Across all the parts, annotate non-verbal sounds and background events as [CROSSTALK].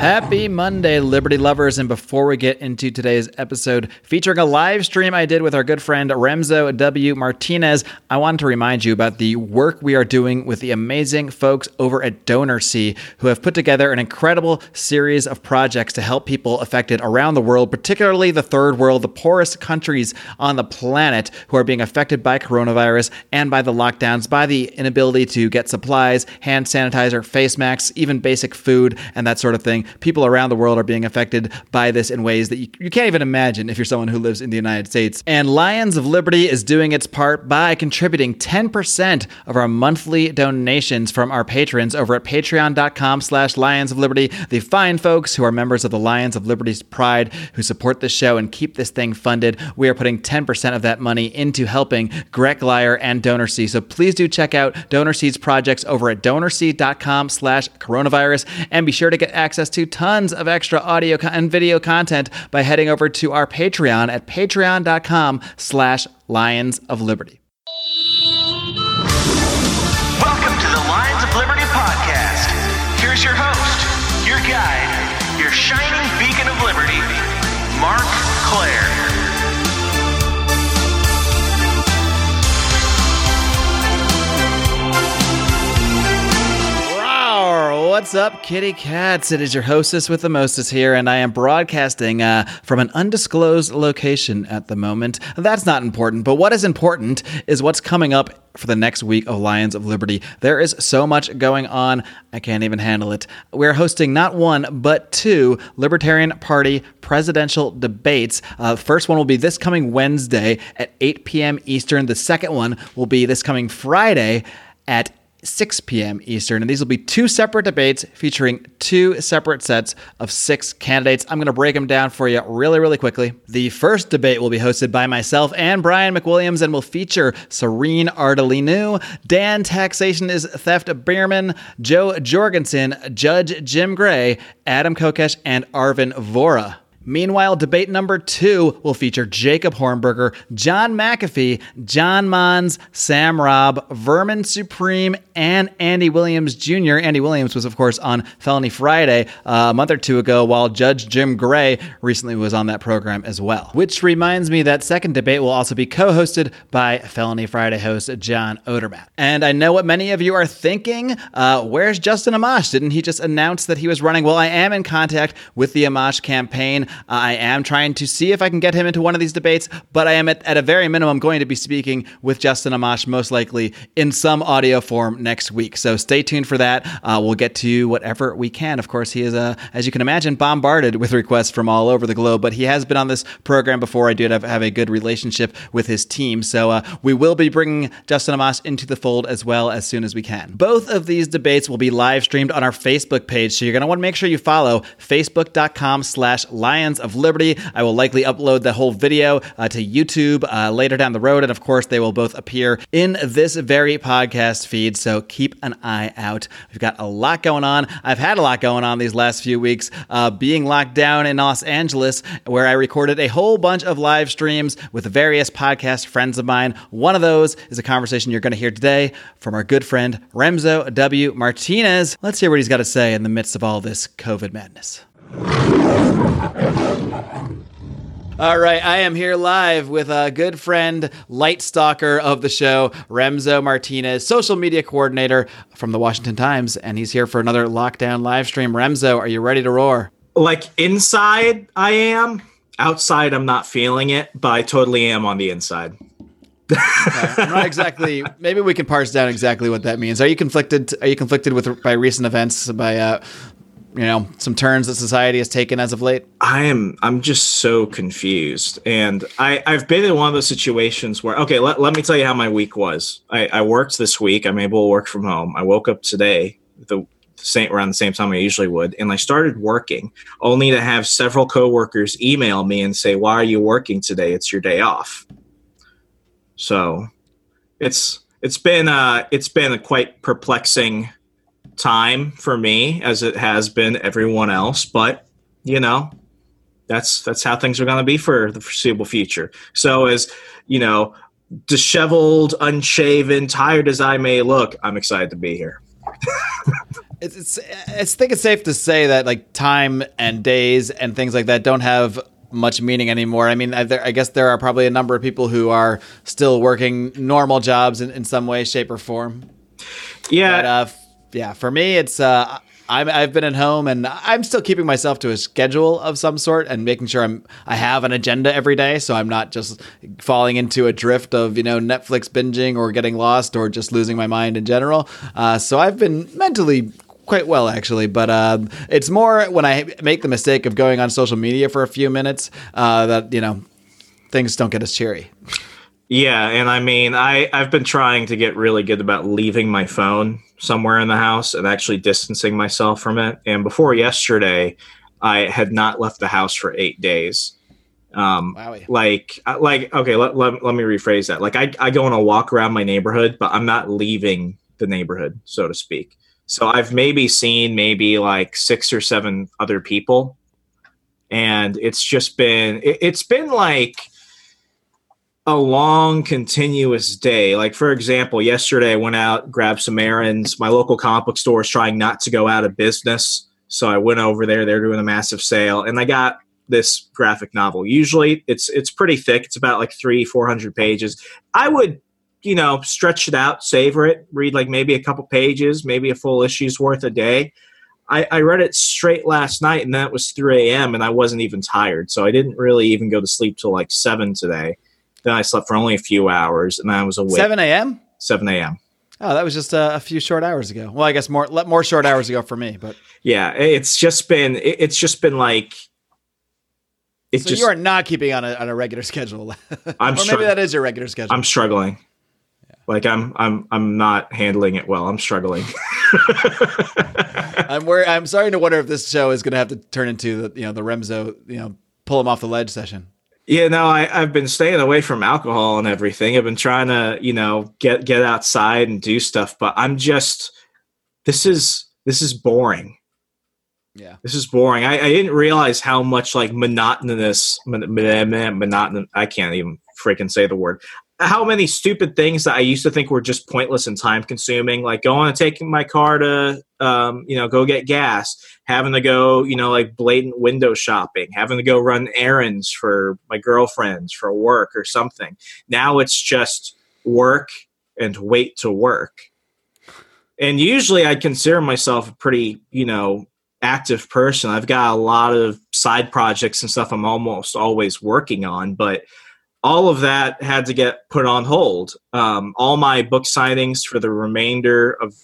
Happy Monday, Liberty lovers. And before we get into today's episode featuring a live stream I did with our good friend Remso W. Martinez, I wanted to remind you about the work we are doing with the amazing folks over at DonorSee, who have put together an incredible series of projects to help people affected around the world, particularly the third world, the poorest countries on the planet who are being affected by coronavirus and by the lockdowns, by the inability to get supplies, hand sanitizer, face masks, even basic food, and that sort of thing people around the world are being affected by this in ways that you, you can't even imagine if you're someone who lives in the United States. And Lions of Liberty is doing its part by contributing 10% of our monthly donations from our patrons over at patreon.com slash Lions of Liberty. The fine folks who are members of the Lions of Liberty's Pride who support this show and keep this thing funded. We are putting 10% of that money into helping Gret Glyer and DonorSee. So please do check out DonorSee's projects over at donorsee.com slash coronavirus and be sure to get access to to tons of extra audio and video content by heading over to our Patreon at patreon.com slash Lions of Liberty. What's up, kitty cats? It is your hostess with the mostest here, and I am broadcasting uh, from an undisclosed location at the moment. That's not important, but what is important is what's coming up for the next week of Lions of Liberty. There is so much going on, I can't even handle it. We're hosting not one, but two Libertarian Party presidential debates. Uh, first one will be this coming Wednesday at 8 p.m. Eastern. The second one will be this coming Friday at 6 p.m. Eastern. And these will be two separate debates featuring two separate sets of six candidates. I'm going to break them down for you really, really quickly. The first debate will be hosted by myself and Brian McWilliams and will feature Serene Ardolinu, Dan Taxation is Theft Behrman, Jo Jorgensen, Judge Jim Gray, Adam Kokesh, and Arvin Vohra. Meanwhile, debate number two will feature Jacob Hornberger, John McAfee, John Monds, Sam Robb, Vermin Supreme, and Andy Williams Jr. Andy Williams was, of course, on Felony Friday uh, a month or two ago, while Judge Jim Gray recently was on that program as well. Which reminds me that second debate will also be co hosted by Felony Friday host John Odermatt. And I know what many of you are thinking uh, where's Justin Amash? Didn't he just announce that he was running? Well, I am in contact with the Amash campaign. I am trying to see if I can get him into one of these debates, but I am at, at a very minimum going to be speaking with Justin Amash most likely in some audio form next week. So stay tuned for that. Uh, we'll get to whatever we can. Of course, he is, uh, as you can imagine, bombarded with requests from all over the globe, but he has been on this program before. I did have, have a good relationship with his team. So uh, we will be bringing Justin Amash into the fold as well as soon as we can. Both of these debates will be live streamed on our Facebook page. So you're going to want to make sure you follow facebook.com slash lion Of Liberty. I will likely upload the whole video uh, to YouTube uh, later down the road. And of course, they will both appear in this very podcast feed. So keep an eye out. We've got a lot going on. I've had a lot going on these last few weeks, uh, being locked down in Los Angeles, where I recorded a whole bunch of live streams with various podcast friends of mine. One of those is a conversation you're going to hear today from our good friend Remso W. Martinez. Let's hear what he's got to say in the midst of all this COVID madness. All right, I am here live with a good friend, light stalker of the show, Remso Martinez, social media coordinator from the Washington Times, and he's here for another lockdown live stream. Remso, are you ready to roar? Like inside, I am. Outside, I'm not feeling it, but I totally am on the inside. okay. I'm not exactly. Maybe we can parse down exactly what that means. Are you conflicted? Are you conflicted with by recent events by uh, you know some turns that society has taken as of late? I am i'm just so confused. And i i've been in one of those situations where okay let, let me tell you how my week was. I i worked this week. I'm able to work from home. I woke up today the same around the same time i usually would and i started working only to have several coworkers email me and say why are you working today? It's your day off. So it's it's been uh it's been a quite perplexing time for me as it has been everyone else, but you know, that's that's how things are going to be for the foreseeable future. So as, you know, disheveled, unshaven, tired as I may look, I'm excited to be here. [LAUGHS] it's, it's I think it's safe to say that like time and days and things like that don't have much meaning anymore. I mean, I, there, I guess there are probably a number of people who are still working normal jobs in, in some way, shape, or form. Yeah, But uh, yeah, for me, it's uh, I'm, I've been at home and I'm still keeping myself to a schedule of some sort and making sure I'm I have an agenda every day, so I'm not just falling into a drift of you know Netflix binging or getting lost or just losing my mind in general. Uh, so I've been mentally quite well actually, but um, it's more when I make the mistake of going on social media for a few minutes uh, that you know things don't get as cheery. Yeah, and I mean, I I've been trying to get really good about leaving my phone somewhere in the house and actually distancing myself from it. And before yesterday, I had not left the house for eight days. Um, Wowie. like, uh, like, okay, let, let, let me rephrase that. Like, I, I go on a walk around my neighborhood, but I'm not leaving the neighborhood, so to speak. So I've maybe seen maybe like six or seven other people, and it's just been, it, it's been like, a long continuous day. Like for example yesterday i went out grabbed some errands. My local comic book store is trying not to go out of business so i went over there. They're doing a massive sale and i got this graphic novel. Usually it's it's pretty thick. It's about like three four hundred pages. I would you know stretch it out savor it read like maybe a couple pages maybe a full issue's worth a day. I, I read it straight last night and that was 3 a.m and i wasn't even tired so i didn't really even go to sleep till like 7 today then I slept for only a few hours, and I was awake. Seven a.m. 7 a.m. Oh, that was just a, a few short hours ago. Well, I guess more more short hours ago for me, but Yeah, it's just been it- it's just been like it so just you are not keeping on a on a regular [LAUGHS] schedule. I'm or maybe str- that is your regular schedule. I'm struggling. Like I'm I'm I'm not handling it well. I'm struggling. [LAUGHS] I'm wor- I'm starting to wonder if this show is going to have to turn into the you know the Remso you know pull him off the ledge session. Yeah, no, I I've been staying away from alcohol and everything. I've been trying to, you know, get get outside and do stuff, but I'm just this is this is boring. Yeah. This is boring. I, I didn't realize how much like monotonous, mon- mon- monotonous. I can't even freaking say the word. How many stupid things that I used to think were just pointless and time consuming, like going and taking my car to, um, you know, go get gas, having to go, you know, like blatant window shopping, having to go run errands for my girlfriends for work or something. Now it's just work and wait to work. And usually I consider myself a pretty, you know, active person. I've got a lot of side projects and stuff I'm almost always working on, but all of that had to get put on hold. Um, all my book signings for the remainder of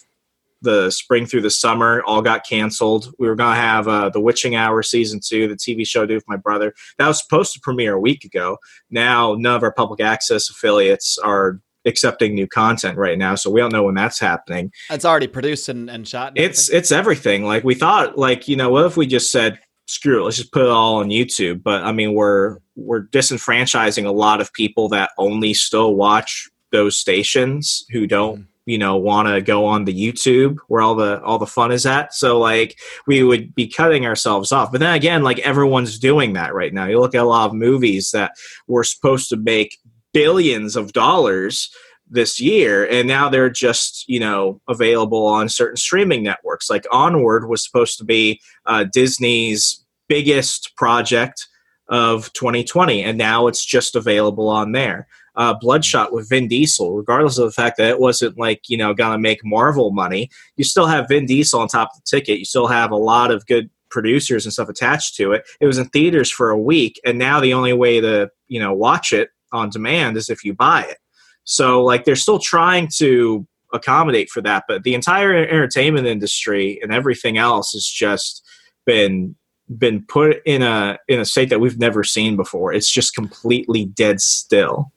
the spring through the summer all got canceled. We were going to have uh, The Witching Hour season two, the TV show I do with my brother. That was supposed to premiere a week ago. Now, none of our public access affiliates are accepting new content right now, so we don't know when that's happening It's already produced and, and shot. and it's everything. it's everything like we thought like you know what if we just said screw it let's just put it all on youtube but i mean we're we're disenfranchising a lot of people that only still watch those stations who don't Mhm. you know want to go on the youtube where all the all the fun is at. So like we would be cutting ourselves off. But then again like everyone's doing that right now. You look at a lot of movies that were supposed to make billions of dollars this year and now they're just you know available on certain streaming networks. Like onward was supposed to be uh, disney's biggest project of 2020 and now it's just available on there. Uh, bloodshot with vin diesel regardless of the fact that it wasn't like you know gonna make marvel money you still have vin diesel on top of the ticket. You still have a lot of good producers and stuff attached to it. It was in theaters for a week and now the only way to you know watch it on demand is if you buy it. So like they're still trying to accommodate for that, but the entire entertainment industry and everything else has just been been put in a in a state that we've never seen before. It's just completely dead still.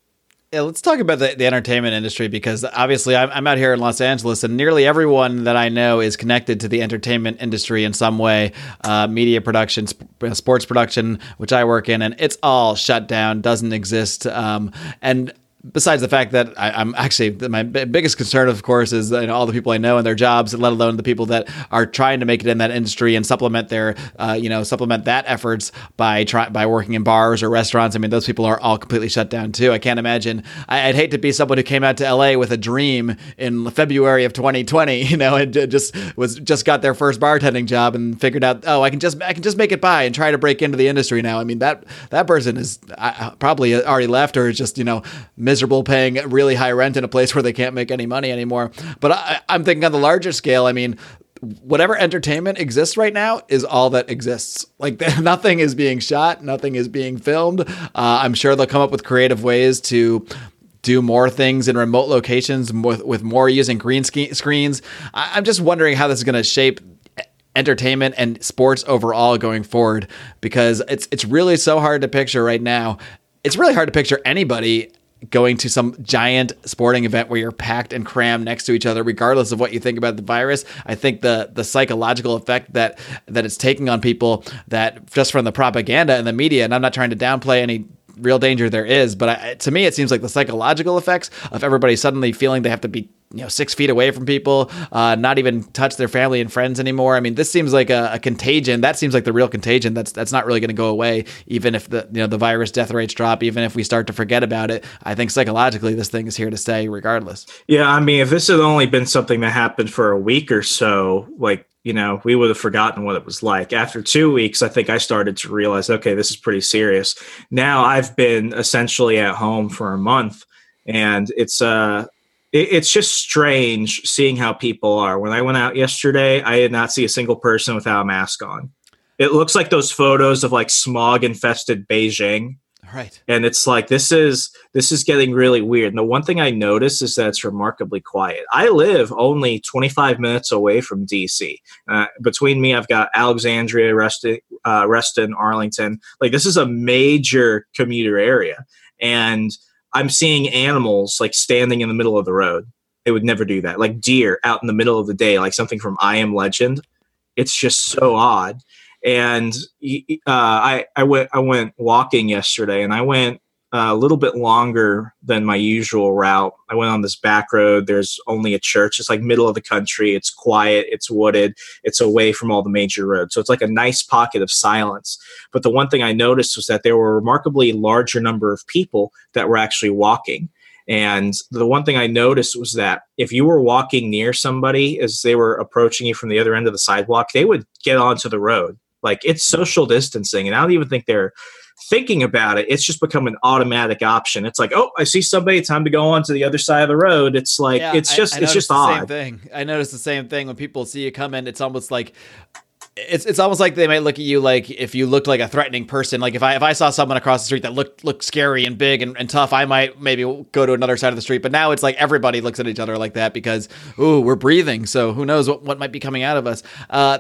Yeah, let's talk about the, the entertainment industry because obviously I'm, I'm out here in Los Angeles and nearly everyone that I know is connected to the entertainment industry in some way, uh, media production, sp- uh, sports production, which I work in, and it's all shut down, doesn't exist. Um, and besides the fact that I, am actually my biggest concern, of course, is you know, all the people I know and their jobs, let alone the people that are trying to make it in that industry and supplement their, uh, you know, supplement that efforts by try, by working in bars or restaurants. I mean, those people are all completely shut down too. I can't imagine. I, would hate to be someone who came out to LA with a dream in February of 2020, [LAUGHS] you know, and just was just got their first bartending job and figured out, oh, I can just I can just make it by and try to break into the industry now. I mean, that that person is probably already left or is just you know miserable paying really high rent in a place where they can't make any money anymore. But I, I'm thinking on the larger scale. I mean, whatever entertainment exists right now is all that exists. Like [LAUGHS] nothing is being shot, nothing is being filmed. Uh, I'm sure they'll come up with creative ways to do more things in remote locations with, with more using green sk- screens. I, I'm just wondering how this is going to shape entertainment and sports overall going forward because it's it's really so hard to picture right now. It's really hard to picture anybody going to some giant sporting event where you're packed and crammed next to each other regardless of what you think about the virus. I think the the psychological effect that that it's taking on people that just from the propaganda and the media and i'm not trying to downplay any real danger there is but I, to me it seems like the psychological effects of everybody suddenly feeling they have to be you know six feet away from people, uh, not even touch their family and friends anymore. I mean, this seems like a, a contagion. That seems like the real contagion. That's that's not really going to go away, even if the you know the virus death rates drop, even if we start to forget about it. I think psychologically, this thing is here to stay, regardless. Yeah, I mean, if this had only been something that happened for a week or so, like you know, we would have forgotten what it was like. After two weeks, I think I started to realize, okay, this is pretty serious. Now I've been essentially at home for a month, and it's uh it's just strange seeing how people are. When I went out yesterday, I did not see a single person without a mask on. It looks like those photos of like smog infested Beijing. Right. And it's like this is this is getting really weird. And the one thing I notice is that it's remarkably quiet. I live only 25 minutes away from DC. Uh, between me, I've got Alexandria, Reston, uh, Reston, Arlington. Like this is a major commuter area, and I'm seeing animals like standing in the middle of the road. They would never do that. Like deer out in the middle of the day, like something from I Am Legend. It's just so odd. And uh, I I went I went walking yesterday, and I went a little bit longer than my usual route. I went on this back road. There's only a church. It's like middle of the country. It's quiet. It's wooded. It's away from all the major roads. So it's like a nice pocket of silence. But the one thing I noticed was that there were a remarkably larger number of people that were actually walking. And the one thing I noticed was that if you were walking near somebody as they were approaching you from the other end of the sidewalk, they would get onto the road. Like it's social distancing. And I don't even think they're thinking about it, it's just become an automatic option. It's like, oh, I see somebody, time to go on to the other side of the road. It's like yeah, it's just I, I it's just odd. thing. I noticed the same thing when people see you come in. It's almost like it's it's almost like they might look at you like if you looked like a threatening person. Like if I if I saw someone across the street that looked looked scary and big and, and tough, I might maybe go to another side of the street. But now it's like everybody looks at each other like that because ooh, we're breathing. So who knows what, what might be coming out of us. Uh,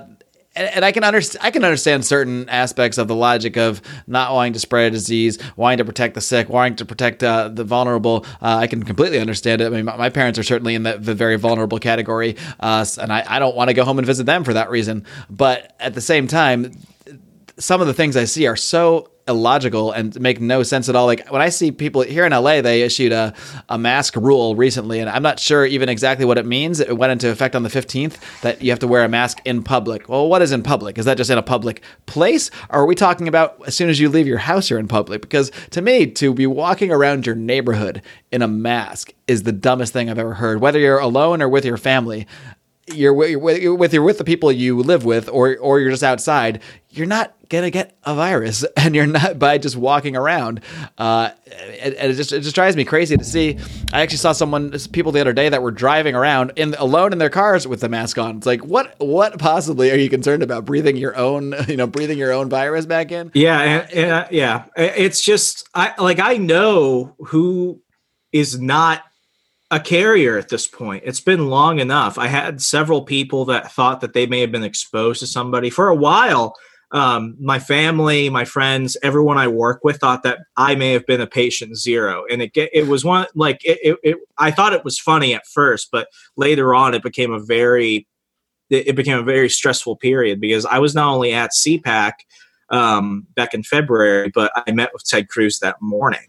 and, I can understand I can understand certain aspects of the logic of not wanting to spread a disease, wanting to protect the sick, wanting to protect uh, the vulnerable. Uh, I can completely understand it. I mean, my, my parents are certainly in the, the very vulnerable category, uh, and I, I don't want to go home and visit them for that reason. But at the same time, some of the things I see are so illogical and make no sense at all. Like when I see people here in LA, they issued a, a mask rule recently, and I'm not sure even exactly what it means. It went into effect on the 15th that you have to wear a mask in public. Well, what is in public? Is that just in a public place? Or are we talking about as soon as you leave your house, you're in public? Because to me, to be walking around your neighborhood in a mask is the dumbest thing I've ever heard, whether you're alone or with your family you're with, you're with you're with the people you live with or or you're just outside you're not gonna get a virus [LAUGHS] and you're not by just walking around. Uh, and, it just it just drives me crazy to see. I actually saw someone people the other day that were driving around in alone in their cars with the mask on. It's like what what possibly are you concerned about? Breathing your own [LAUGHS] you know breathing your own virus back in? Yeah and, and, uh, yeah. It's just i like i know who is not a carrier at this point. It's been long enough. I had several people that thought that they may have been exposed to somebody for a while. Um, my family, my friends, everyone I work with thought that I may have been a patient zero, and it it was one like it, it, it I thought it was funny at first, but later on it became a very it became a very stressful period because I was not only at CPAC um, back in February, but I met with Ted Cruz that morning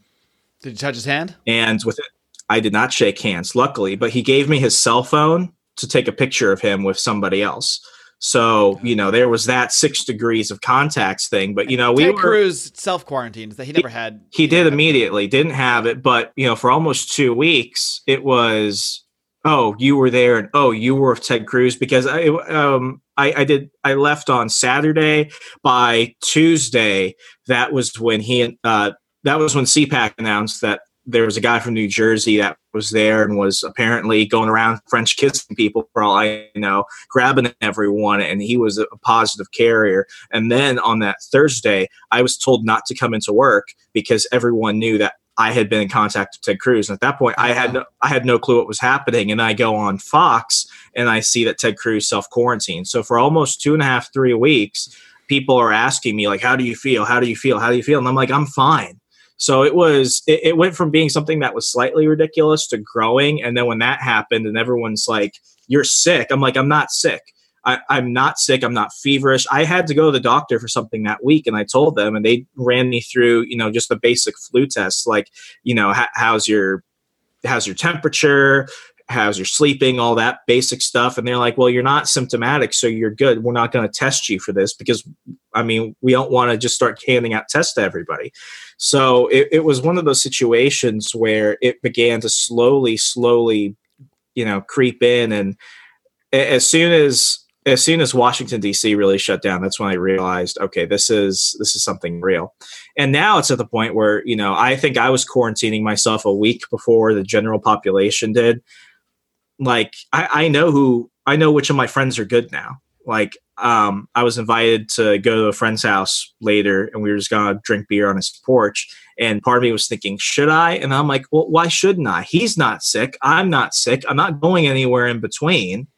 Did you touch his hand? And with it, I did not shake hands, luckily, but he gave me his cell phone to take a picture of him with somebody else. So you know there was that six degrees of contacts thing, but you know we Ted were Cruz self quarantined. That he never had. he did immediately didn't have it, but you know for almost two weeks it was oh you were there and oh you were with Ted Cruz because I um I, I did I left on Saturday by Tuesday that was when he uh that was when CPAC announced that there was a guy from New Jersey that was there and was apparently going around French kissing people for all I know, grabbing everyone, and he was a positive carrier. And then on that Thursday, I was told not to come into work because everyone knew that I had been in contact with Ted Cruz. And at that point, I had no, I had no clue what was happening. And I go on Fox and I see that Ted Cruz self quarantined. So for almost two and a half, three weeks, people are asking me like, "How do you feel? How do you feel? How do you feel?" And I'm like, "I'm fine." So it was it, it, went from being something that was slightly ridiculous to growing. And then when that happened and everyone's like, You're sick, I'm like, I'm not sick. I, am not sick. I'm not feverish. I had to go to the doctor for something that week, and I told them, and they ran me through, you know, just a basic flu test, like, you know, how's your how's your temperature, how's your sleeping, all that basic stuff. And they're like, well, you're not symptomatic, so you're good. We're not going to test you for this because, I mean, we don't want to just start handing out tests to everybody. So it, it was one of those situations where it began to slowly, slowly, you know, creep in. And as soon as as soon as Washington D.C. really shut down, that's when I realized, okay, this is this is something real. And now it's at the point where you know I think I was quarantining myself a week before the general population did like I, I know who I know which of my friends are good now. Like um, I was invited to go to a friend's house later, and we were just gonna drink beer on his porch. And part of me was thinking, should I? And I'm like, well, why shouldn't I? He's not sick. I'm not sick. I'm not going anywhere in between.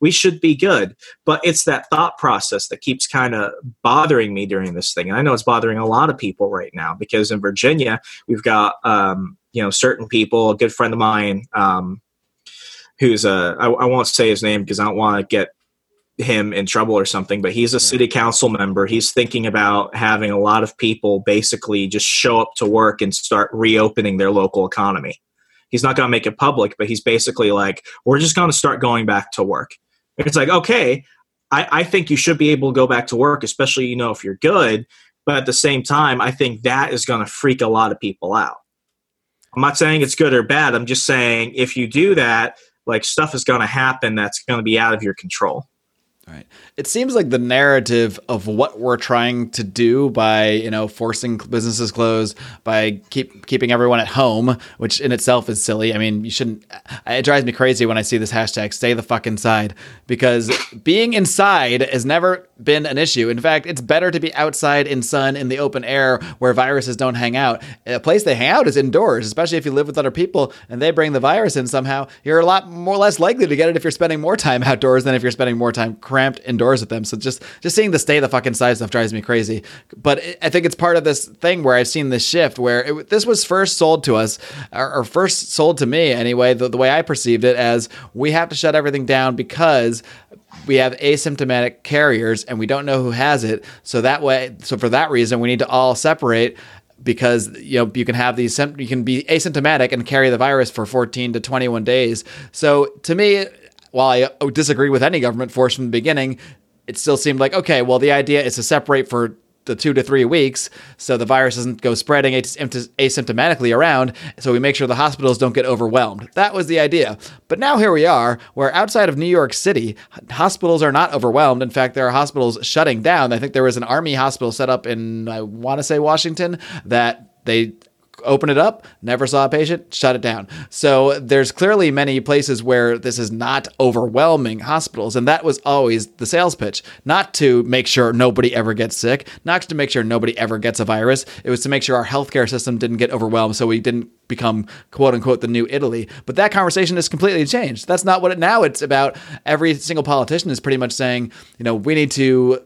We should be good. But it's that thought process that keeps kind of bothering me during this thing. And I know it's bothering a lot of people right now because in Virginia, we've got, um, you know, certain people, a good friend of mine, um, who's a I, I won't say his name because I don't want to get him in trouble or something, but he's a city council member. He's thinking about having a lot of people basically just show up to work and start reopening their local economy. He's not going to make it public, but he's basically like, we're just going to start going back to work. It's like, okay, I, I think you should be able to go back to work, especially, you know, if you're good. But at the same time, I think that is going to freak a lot of people out. I'm not saying it's good or bad. I'm just saying if you do that, like stuff is going to happen that's going to be out of your control. Right. It seems like the narrative of what we're trying to do by, you know, forcing businesses closed, by keep keeping everyone at home, which in itself is silly. I mean, you shouldn't. It drives me crazy when I see this hashtag "Stay the fuck inside" because being inside has never been an issue. In fact, it's better to be outside in sun in the open air where viruses don't hang out. A place they hang out is indoors, especially if you live with other people and they bring the virus in somehow. You're a lot more less likely to get it if you're spending more time outdoors than if you're spending more time cramped indoors with them. So just just seeing the stay the fucking side stuff drives me crazy. But it, I think it's part of this thing where I've seen this shift where it, this was first sold to us, or, or first sold to me anyway, the, the way I perceived it as we have to shut everything down because we have asymptomatic carriers and we don't know who has it. So that way, so for that reason, we need to all separate because you know you can have these you can be asymptomatic and carry the virus for 14 to 21 days. So to me, while I uh, disagree with any government force from the beginning, it still seemed like okay, well, the idea is to separate for the two to three weeks so the virus doesn't go spreading asymptomatically around so we make sure the hospitals don't get overwhelmed. That was the idea. But now here we are where outside of new york city hospitals are not overwhelmed. In fact there are hospitals shutting down. I think there was an army hospital set up in i want to say washington that they open it up, never saw a patient, shut it down. So there's clearly many places where this is not overwhelming hospitals. And that was always the sales pitch not to make sure nobody ever gets sick, not to make sure nobody ever gets a virus. It was to make sure our healthcare system didn't get overwhelmed so we didn't become quote unquote the new Italy. But that conversation has completely changed. That's not what it now it's about. Every single politician is pretty much saying, you know, we need to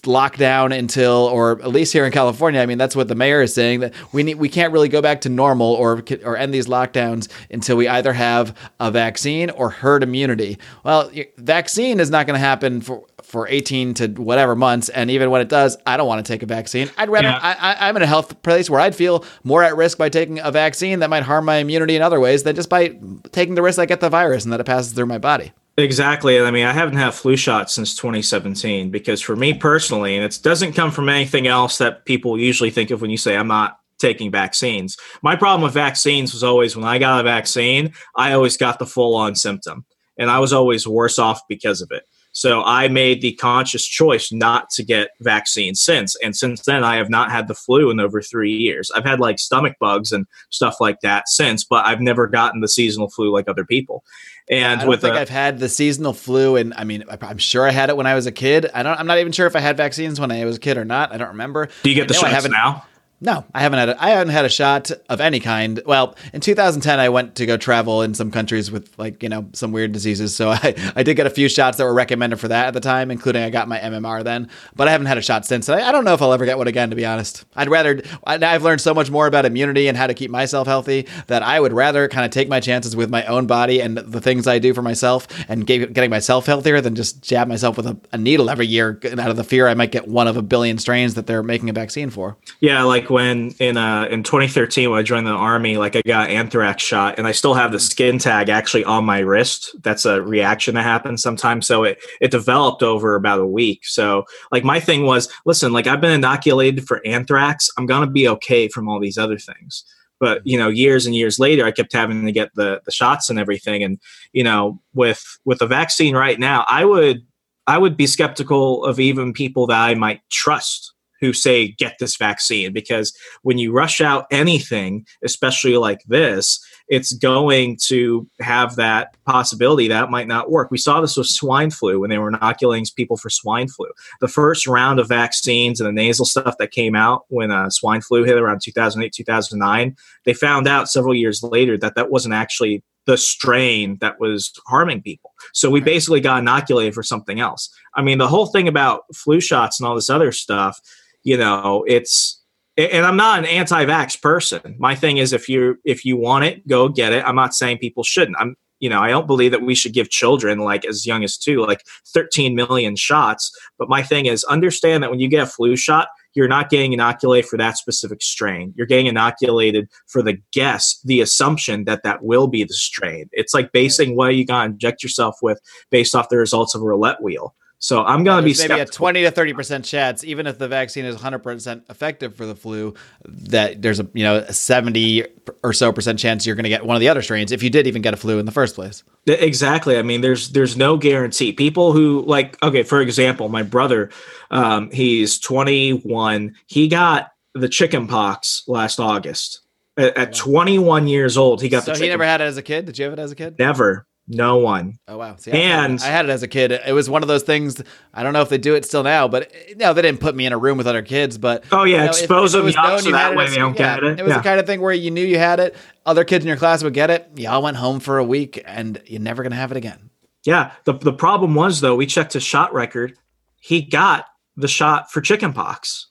lockdown until, or at least here in California, I mean, that's what the mayor is saying that we need, we can't really go back to normal or or end these lockdowns until we either have a vaccine or herd immunity. Well, vaccine is not going to happen for for 18 to whatever months. And even when it does, I don't want to take a vaccine. I'd rather, Yeah. I, I'm in a health place where I'd feel more at risk by taking a vaccine that might harm my immunity in other ways than just by taking the risk I get the virus and that it passes through my body. Exactly. I mean, I haven't had flu shot since 2017 because for me personally, and it doesn't come from anything else that people usually think of when you say I'm not taking vaccines. My problem with vaccines was always when I got a vaccine, I always got the full on symptom and I was always worse off because of it. So I made the conscious choice not to get vaccines since. And since then, I have not had the flu in over three years. I've had like stomach bugs and stuff like that since, but I've never gotten the seasonal flu like other people. And I don't think I've had the seasonal flu, and I mean, I- I'm sure I had it when I was a kid. I don't. I'm not even sure if I had vaccines when I was a kid or not. I don't remember. do you get the I I shots now? No, I haven't had. A, I haven't had a shot of any kind. Well, in 2010, I went to go travel in some countries with like you know some weird diseases. So [LAUGHS] I, I did get a few shots that were recommended for that at the time, including I got my MMR then. But I haven't had a shot since. I, I don't know if I'll ever get one again. To be honest, I'd rather. I, I've learned so much more about immunity and how to keep myself healthy that I would rather kind of take my chances with my own body and the things I do for myself and get, getting myself healthier than just jab myself with a, a needle every year out of the fear I might get one of a billion strains that they're making a vaccine for. Yeah, like when in uh in 2013 when I joined the army, like I got anthrax shot, and I still have the skin tag actually on my wrist. That's a reaction that happens sometimes. So it it developed over about a week. So like my thing was, listen, like I've been inoculated for anthrax. I'm gonna be okay from all these other things. But you know, years and years later, I kept having to get the the shots and everything. And you know, with with the vaccine right now, I would I would be skeptical of even people that I might trust who say get this vaccine because when you rush out anything, especially like this, it's going to have that possibility that might not work. We saw this with swine flu when they were inoculating people for swine flu. The first round of vaccines and the nasal stuff that came out when uh, swine flu hit around 2008, 2009, they found out several years later that that wasn't actually the strain that was harming people. So we basically got inoculated for something else. I mean, the whole thing about flu shots and all this other stuff, you know, it's and I'm not an anti-vax person. My thing is if you if you want it, go get it. I'm not saying people shouldn't. I'm you know, I don't believe that we should give children like as young as two, like 13 million shots. But my thing is understand that when you get a flu shot, you're not getting inoculated for that specific strain. You're getting inoculated for the guess, the assumption that that will be the strain. It's like basing what you got to inject yourself with based off the results of a roulette wheel. So I'm going to be maybe a 20 to 30 percent chance, even if the vaccine is 100 percent effective for the flu, that there's a you know a 70 or so percent chance you're going to get one of the other strains if you did even get a flu in the first place. Exactly. I mean, there's there's no guarantee. People who like, okay, for example, my brother, um, he's 21. He got the chicken pox last August. At, at 21 years old, he got So he never had it as a kid. Did you have it as a kid? never. No one. Oh wow! See, I, And- I had it as a kid. It was one of those things. I don't know if they do it still now, but no, they didn't put me in a room with other kids. But Oh, yeah, you know, expose if them was young so you that way they don't yeah, get it. It was Yeah. the kind of thing where you knew you had it. Other kids in your class would get it. Y'all went home for a week, and you're never gonna have it again. Yeah. The the problem was though, we checked his shot record. He got the shot for chicken pox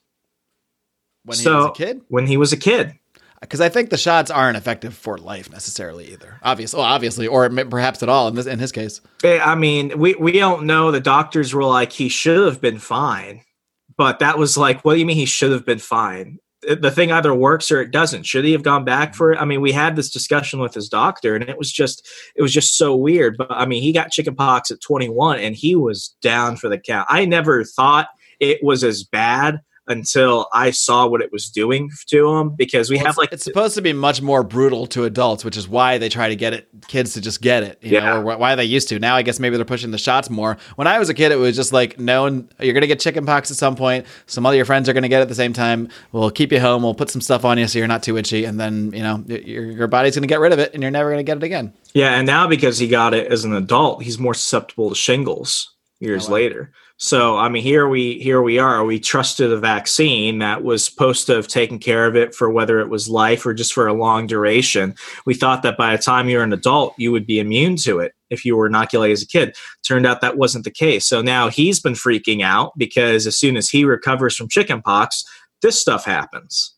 When he was a kid, when he was a kid. Because I think the shots aren't effective for life necessarily either. Obviously, well, obviously, or perhaps at all in this in his case. Eh, I mean, we, we don't know. The doctors were like, he should have been fine. But that was like, what do you mean he should have been fine? The thing either works or it doesn't. Should he have gone back for it? I mean, we had this discussion with his doctor, and it was just it was just so weird. But I mean, he got chickenpox at 21, and he was down for the count. I never thought it was as bad until I saw what it was doing to him because we Well, have like it's supposed to be much more brutal to adults, which is why they try to get it kids to just get it, you Yeah. know, or wh- why they used to. Now I guess maybe they're pushing the shots more. When I was a kid, it was just like known you're gonna get chicken pox at some point. Some other your friends are gonna get it at the same time. We'll keep you home. We'll put some stuff on you so you're not too itchy, and then you know your your body's gonna get rid of it, and you're never gonna get it again. Yeah, and now because he got it as an adult, he's more susceptible to shingles years Oh, wow. later. So I mean, here we here we are. We trusted a vaccine that was supposed to have taken care of it for whether it was life or just for a long duration. We thought that by the time you're an adult, you would be immune to it if you were inoculated as a kid. Turned out that wasn't the case. So now he's been freaking out because as soon as he recovers from chickenpox, this stuff happens.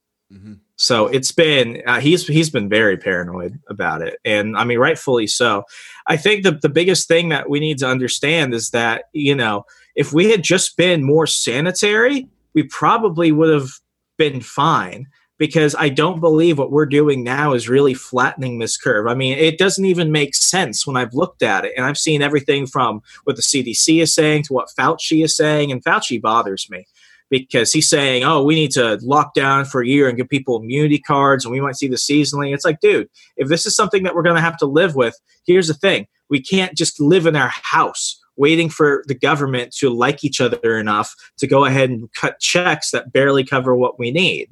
So it's been uh, he's he's been very paranoid about it, and I mean rightfully so. I think the the biggest thing that we need to understand is that you know if we had just been more sanitary, we probably would have been fine because I don't believe what we're doing now is really flattening this curve. I mean, it doesn't even make sense when I've looked at it. And I've seen everything from what the CDC is saying to what Fauci is saying. And Fauci bothers me because he's saying, oh, we need to lock down for a year and give people immunity cards and we might see the seasonally. It's like, dude, if this is something that we're going to have to live with, here's the thing we can't just live in our house waiting for the government to like each other enough to go ahead and cut checks that barely cover what we need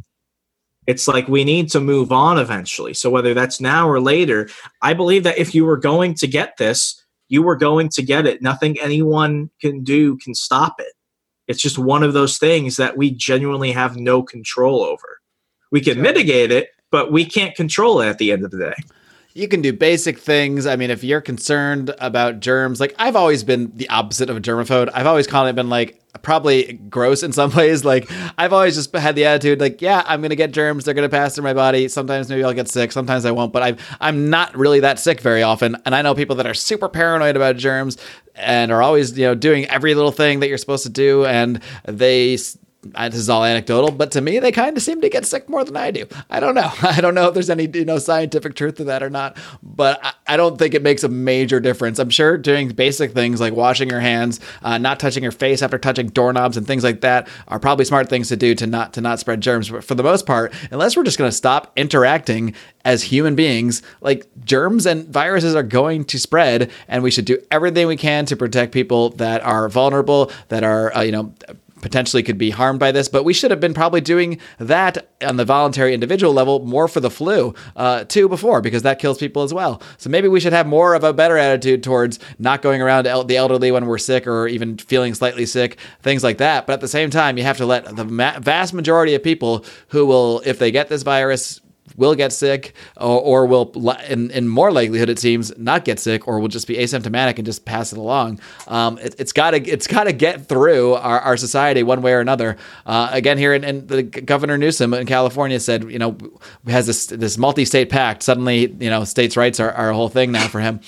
it's like we need to move on eventually. So whether that's now or later, I believe that if you were going to get this, you were going to get it. Nothing anyone can do can stop it. It's just one of those things that we genuinely have no control over. We can mitigate it, but we can't control it at the end of the day you can do basic things. I mean, if you're concerned about germs, like I've always been the opposite of a germaphobe. I've always kind of been like probably gross in some [LAUGHS] ways. Like I've always just had the attitude like, yeah, I'm gonna get germs. They're gonna pass through my body. Sometimes maybe I'll get sick. Sometimes I won't. But I'm I'm not really that sick very often. And I know people that are super paranoid about germs and are always you know doing every little thing that you're supposed to do, and they this is all anecdotal, but to me, they kind of seem to get sick more than I do. I don't know. [LAUGHS] I don't know if there's any you know scientific truth to that or not, but I, I don't think it makes a major difference. I'm sure doing basic things like washing your hands, uh, not touching your face after touching doorknobs and things like that are probably smart things to do to not to not spread germs. But for the most part, unless we're just going to stop interacting as human beings, like germs and viruses are going to spread, and we should do everything we can to protect people that are vulnerable, that are uh, you know potentially could be harmed by this, but we should have been probably doing that on the voluntary individual level more for the flu uh, too before because that kills people as well. So maybe we should have more of a better attitude towards not going around el- the elderly when we're sick or even feeling slightly sick, things like that. But at the same time, you have to let the ma- vast majority of people who will, if they get this virus, will get sick or, or will in, in more likelihood it seems not get sick or will just be asymptomatic and just pass it along. Um, it, has got to it's got to get through our, our society one way or another. Uh, again here in, in, the governor Newsom in California said you know has this this multi-state pact. Suddenly you know states rights are, are a whole thing now for him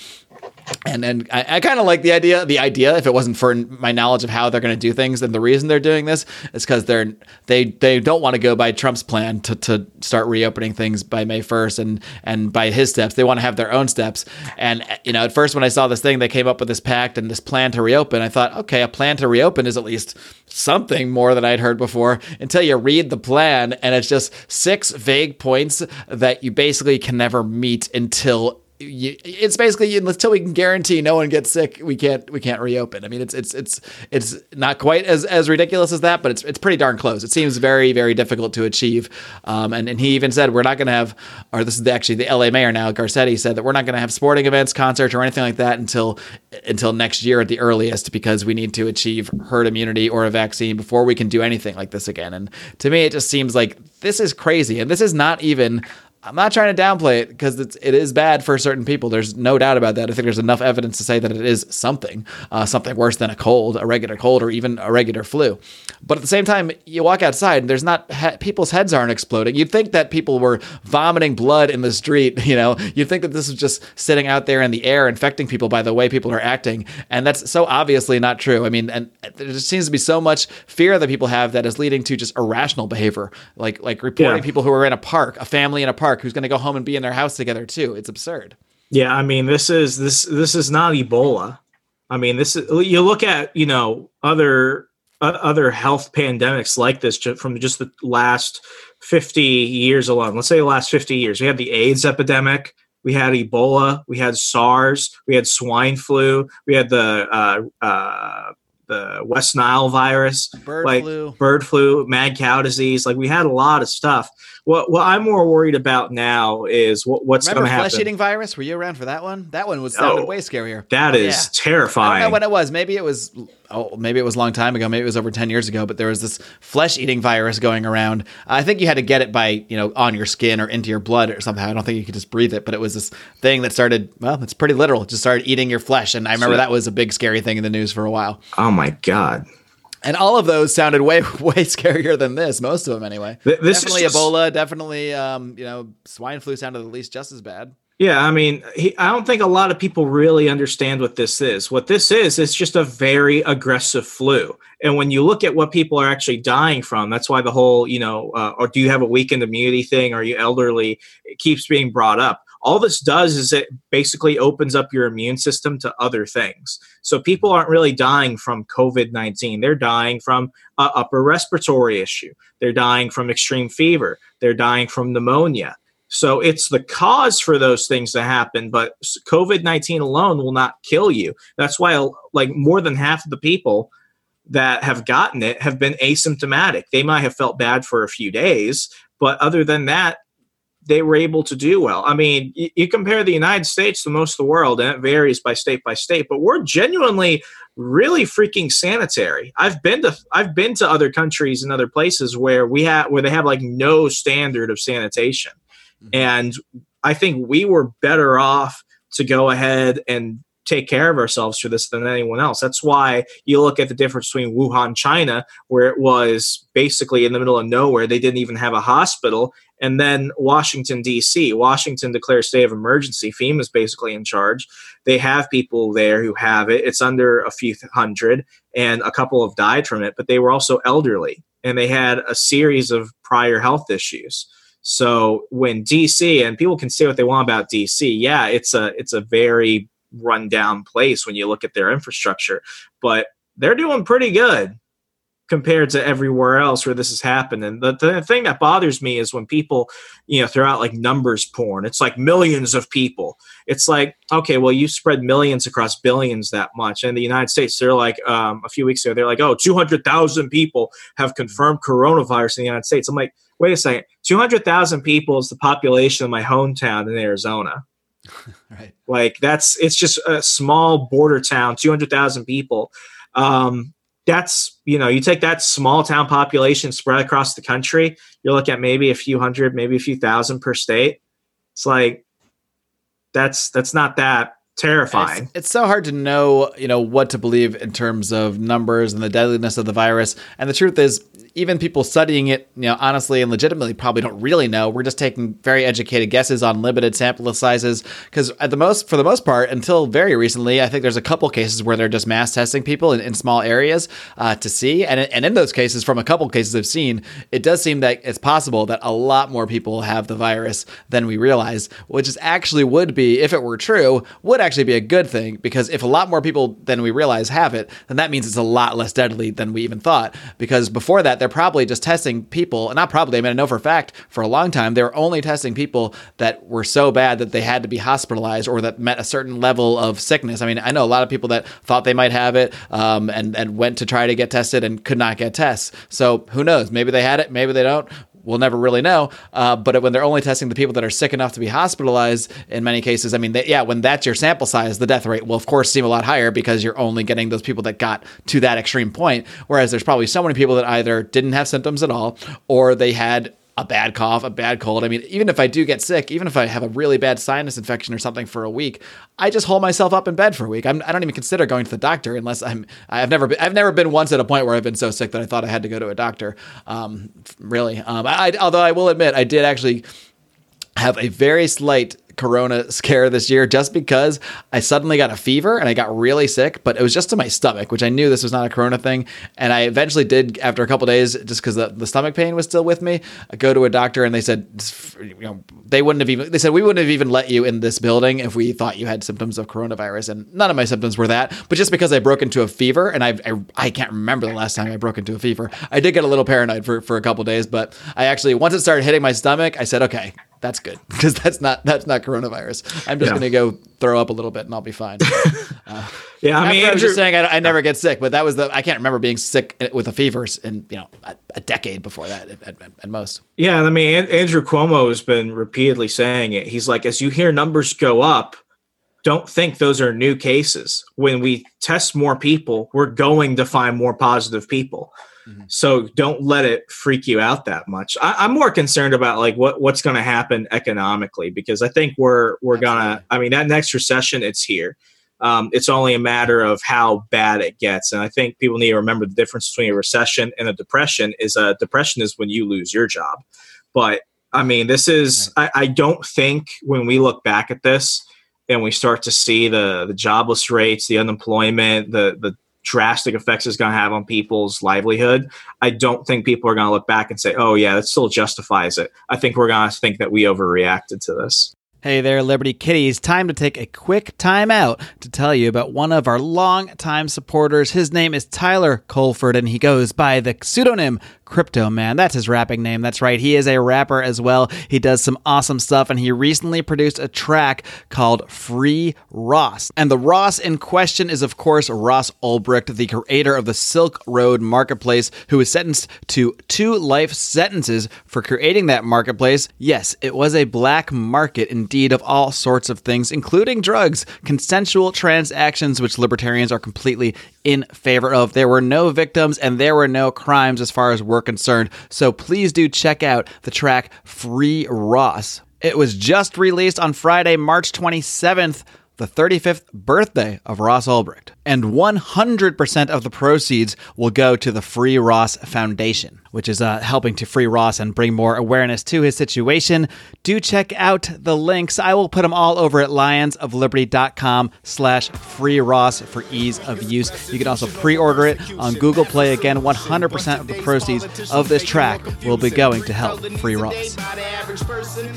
and and I, I kind of like the idea. The idea, if it wasn't for my knowledge of how they're going to do things, and the reason they're doing this is because they're they they don't want to go by Trump's plan to, to start reopening things by May first, and and by his steps. They want to have their own steps. And you know, at first when I saw this thing, they came up with this pact and this plan to reopen. I thought, okay, a plan to reopen is at least something more than I'd heard before. Until you read the plan, and it's just six vague points that you basically can never meet until you, it's basically until we can guarantee no one gets sick, we can't we can't reopen. I mean, it's it's it's it's not quite as, as ridiculous as that, but it's it's pretty darn close. It seems very very difficult to achieve. Um, and and he even said we're not going to have, or this is actually the LA mayor now, Garcetti said that we're not going to have sporting events, concerts, or anything like that until until next year at the earliest because we need to achieve herd immunity or a vaccine before we can do anything like this again. And to me, it just seems like this is crazy, and this is not even I'm not trying to downplay it because it's it is bad for certain people. There's no doubt about that. I think there's enough evidence to say that it is something, uh, something worse than a cold, a regular cold, or even a regular flu. But at the same time, you walk outside and there's not he- people's heads aren't exploding. You'd think that people were vomiting blood in the street. [LAUGHS] You know, you'd think that this is just sitting out there in the air, infecting people by the way people are acting, and that's so obviously not true. I mean, and there just seems to be so much fear that people have that is leading to just irrational behavior, like like reporting yeah. people who are in a park, a family in a park who's going to go home and be in their house together too. It's absurd. Yeah, I mean, this is this this is not Ebola. I mean, this is you look at you know other uh, other health pandemics like this from just the last 50 years alone. Let's say the last 50 years. We had the AIDS epidemic, we had Ebola, we had SARS, we had swine flu, we had the uh, uh, the West Nile virus, bird like flu, bird flu, mad cow disease. Like we had a lot of stuff. What what I'm more worried about now is what, what's going to happen. Flesh eating virus? Were you around for that one? That one was sounded oh, way scarier. That oh, yeah. terrifying. I don't know when it was. Maybe it was. Oh, maybe it was a long time ago. Maybe it was over ten years ago. But there was this flesh eating virus going around. I think you had to get it by you know on your skin or into your blood or something. I don't think you could just breathe it. But it was this thing that started. Well, it's pretty literal. It just started eating your flesh. And I remember so, that was a big scary thing in the news for a while. Oh my god. And all of those sounded way [LAUGHS] way scarier than this. Most of them, anyway. This definitely just... Ebola. Definitely, um, you know, swine flu sounded at least just as bad. Yeah, I mean, he, I don't think a lot of people really understand what this is. What this is, is just a very aggressive flu. And when you look at what people are actually dying from, that's why the whole, you know, uh, or do you have a weakened immunity thing? Are you elderly? It keeps being brought up. All this does is it basically opens up your immune system to other things. So people aren't really dying from COVID 19. They're dying from an upper respiratory issue. They're dying from extreme fever. They're dying from pneumonia so it's the cause for those things to happen, but COVID 19 alone will not kill you. That's why, like, more than half of the people that have gotten it have been asymptomatic. They might have felt bad for a few days, but other than that, they were able to do well. I mean, you, compare the United States to most of the world, and it varies by state by state, but we're genuinely really freaking sanitary. I've been to I've been to other countries and other places where we have where they have like no standard of sanitation Mm-hmm. And I think we were better off to go ahead and take care of ourselves for this than anyone else. That's why you look at the difference between Wuhan, China, where it was basically in the middle of nowhere. They didn't even have a hospital. And then Washington, D.C. Washington declares state of emergency. FEMA is basically in charge. They have people there who have it. It's under a few hundred, and a couple have died from it, but they were also elderly and they had a series of prior health issues. So when DC and people can say what they want about DC, yeah, it's a it's a very rundown place when you look at their infrastructure, but they're doing pretty good compared to everywhere else where this has happened. And the, the thing that bothers me is when people, you know, throw out like numbers porn. It's like millions of people. It's like, okay, well, you spread millions across billions that much. And the United States, they're like, um, a few weeks ago, they're like, oh, 200,000 people have confirmed coronavirus in the United States. I'm like, wait a second, 200,000 people is the population of my hometown in Arizona. [LAUGHS] right. Like that's, it's just a small border town, 200,000 people. Um, that's, you know, you take that small town population spread across the country, you're looking at maybe a few hundred, maybe a few thousand per state. It's like, that's, that's not that terrifying. It's, it's, so hard to know, you know, what to believe in terms of numbers and the deadliness of the virus. And the truth is, even people studying it, you know, honestly and legitimately probably don't really know. We're just taking very educated guesses on limited sample sizes because at the most, for the most part, until very recently, I think there's a couple cases where they're just mass testing people in, in small areas uh, to see, and and in those cases, from a couple cases I've seen, it does seem that it's possible that a lot more people have the virus than we realize, which is actually would be, if it were true, would actually be a good thing because if a lot more people than we realize have it, then that means it's a lot less deadly than we even thought. Because before that, they're probably just testing people, and not probably, I mean, I know for a fact for a long time, they were only testing people that were so bad that they had to be hospitalized or that met a certain level of sickness. I mean, I know a lot of people that thought they might have it um, and, and went to try to get tested and could not get tests. So who knows? Maybe they had it, maybe they don't we'll never really know. Uh, but when they're only testing the people that are sick enough to be hospitalized, in many cases, I mean, they, yeah, when that's your sample size, the death rate will of course seem a lot higher because you're only getting those people that got to that extreme point. Whereas there's probably so many people that either didn't have symptoms at all or they had a bad cough, a bad cold. I mean, even if I do get sick, even if I have a really bad sinus infection or something for a week, I just hold myself up in bed for a week. I'm, I do not even consider going to the doctor unless I'm. I've never been. I've never been once at a point where I've been so sick that I thought I had to go to a doctor. Um, really. Um, I, although I will admit, I did actually have a very slight corona scare this year just because I suddenly got a fever and I got really sick, but it was just to my stomach, which I knew this was not a corona thing. And I eventually did, after a couple days, just because the, the stomach pain was still with me, I go to a doctor and they said, you know, they wouldn't have even, they said, we wouldn't have even let you in this building if we thought you had symptoms of coronavirus. And none of my symptoms were that, but just because I broke into a fever and I, I, I can't remember the last time I broke into a fever, I did get a little paranoid for, for a couple days, but I actually, once it started hitting my stomach, I said, okay, that's good [LAUGHS] because that's not that's not coronavirus. I'm just yeah. gonna go throw up a little bit and I'll be fine. [LAUGHS] Uh, yeah, I mean, I was just saying I, I, never get sick, but that was the I can't remember being sick with a fever in you know a, a decade before that at, at, at, most. Yeah, I mean, Andrew Cuomo has been repeatedly saying it. He's like, as you hear numbers go up, don't think those are new cases. When we test more people, we're going to find more positive people. Mm-hmm. So don't let it freak you out that much. I, am more concerned about like what what's going to happen economically because I think we're we're Absolutely. gonna. I mean, that next recession, it's here. Um, it's only a matter of how bad it gets, and I think people need to remember the difference between a recession and a depression. Is a depression is when you lose your job, but I mean, this is, I, I don't think when we look back at this and we start to see the, the jobless rates, the unemployment, the, the drastic effects it's going to have on people's livelihood, I don't think people are going to look back and say, oh, yeah, that still justifies it. I think we're going to think that we overreacted to this. Hey there, Liberty Kitties. Time to take a quick time out to tell you about one of our long-time supporters. His name is Tyler Colford, and he goes by the pseudonym Crypto Man. That's his rapping name. That's right. He is a rapper as well. He does some awesome stuff, and he recently produced a track called Free Ross. And the Ross in question is, of course, Ross Ulbricht, the creator of the Silk Road Marketplace, who was sentenced to two life sentences for creating that marketplace. Yes, it was a black market indeed of all sorts of things, including drugs, consensual transactions, which libertarians are completely in favor of. There were no victims and there were no crimes as far as we're concerned. So please do check out the track Free Ross. It was just released on Friday, March 27th, the 35th birthday of Ross Ulbricht. And 100% of the proceeds will go to the Free Ross Foundation which is uh, helping to free Ross and bring more awareness to his situation. Do check out the links. I will put them all over at lionsofliberty.com slash free Ross for ease of use. You can also pre-order it on Google Play. Again, 100% of the proceeds of this track will be going to help free Ross.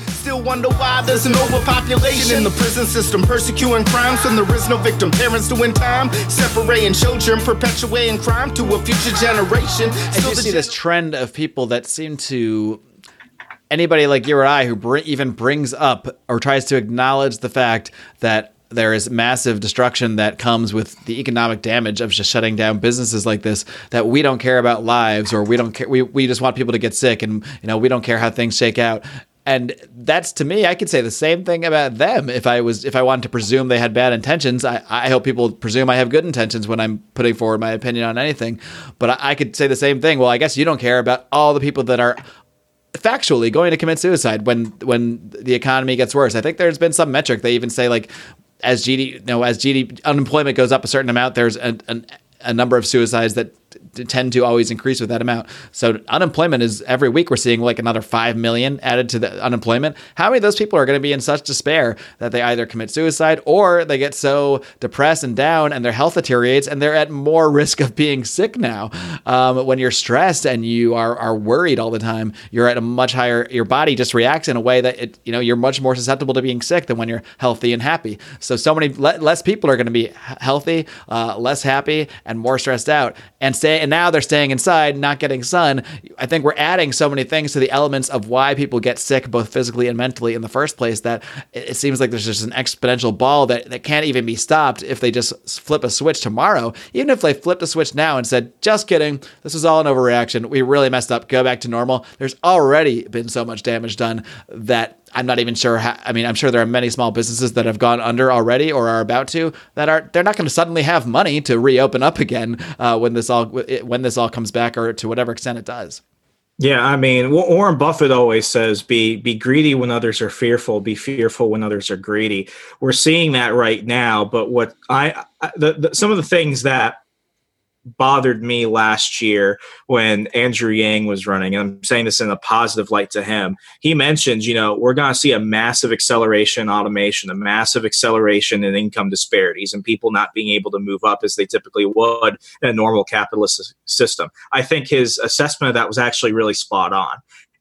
Still wonder why there's an overpopulation in the prison system, persecuting crimes when there is no victim. Parents doing time, separating children, perpetuating crime to a future generation. See this trend of people that seem to anybody like you or I who br- even brings up or tries to acknowledge the fact that there is massive destruction that comes with the economic damage of just shutting down businesses like this that we don't care about lives or we don't care we, we just want people to get sick and you know we don't care how things shake out and that's to me i could say the same thing about them. If i was if i wanted to presume they had bad intentions i, I hope people presume i have good intentions when i'm putting forward my opinion on anything. But I, I could say the same thing. Well i guess you don't care about all the people that are factually going to commit suicide when when the economy gets worse. I think there's been some metric. They even say like as GD, you know, as GD unemployment goes up a certain amount, there's a, a, a number of suicides that tend to always increase with that amount. So unemployment is every week we're seeing like another 5 million added to the unemployment. How many of those people are going to be in such despair that they either commit suicide or they get so depressed and down and their health deteriorates and they're at more [LAUGHS] risk of being sick now. Um, when you're stressed and you are, are worried all the time, you're at a much higher, your body just reacts in a way that it, you know, you're much more susceptible to being sick than when you're healthy and happy. So, so many le- less people are going to be healthy, uh, less happy and more stressed out and stay and now they're staying inside, not getting sun. I think we're adding so many things to the elements of why people get sick, both physically and mentally, in the first place. That it seems like there's just an exponential ball that, that can't even be stopped if they just flip a switch tomorrow. Even if they flipped a switch now and said, "Just kidding, this was all an overreaction. We really messed up. Go back to normal." There's already been so much damage done that I'm not even sure. How, I mean, I'm sure there are many small businesses that have gone under already or are about to that are they're not going to suddenly have money to reopen up again uh, when this all when this all comes back or to whatever extent it does. Yeah, I mean, Warren Buffett always says, "Be be greedy when others are fearful. Be fearful when others are greedy." We're seeing that right now. But what I, I the, the, some of the things that bothered me last year when Andrew Yang was running. And I'm saying this in a positive light to him. He mentioned, you know, we're going to see a massive acceleration in automation, a massive acceleration in income disparities, and people not being able to move up as they typically would in a normal capitalist system. I think his assessment of that was actually really spot on.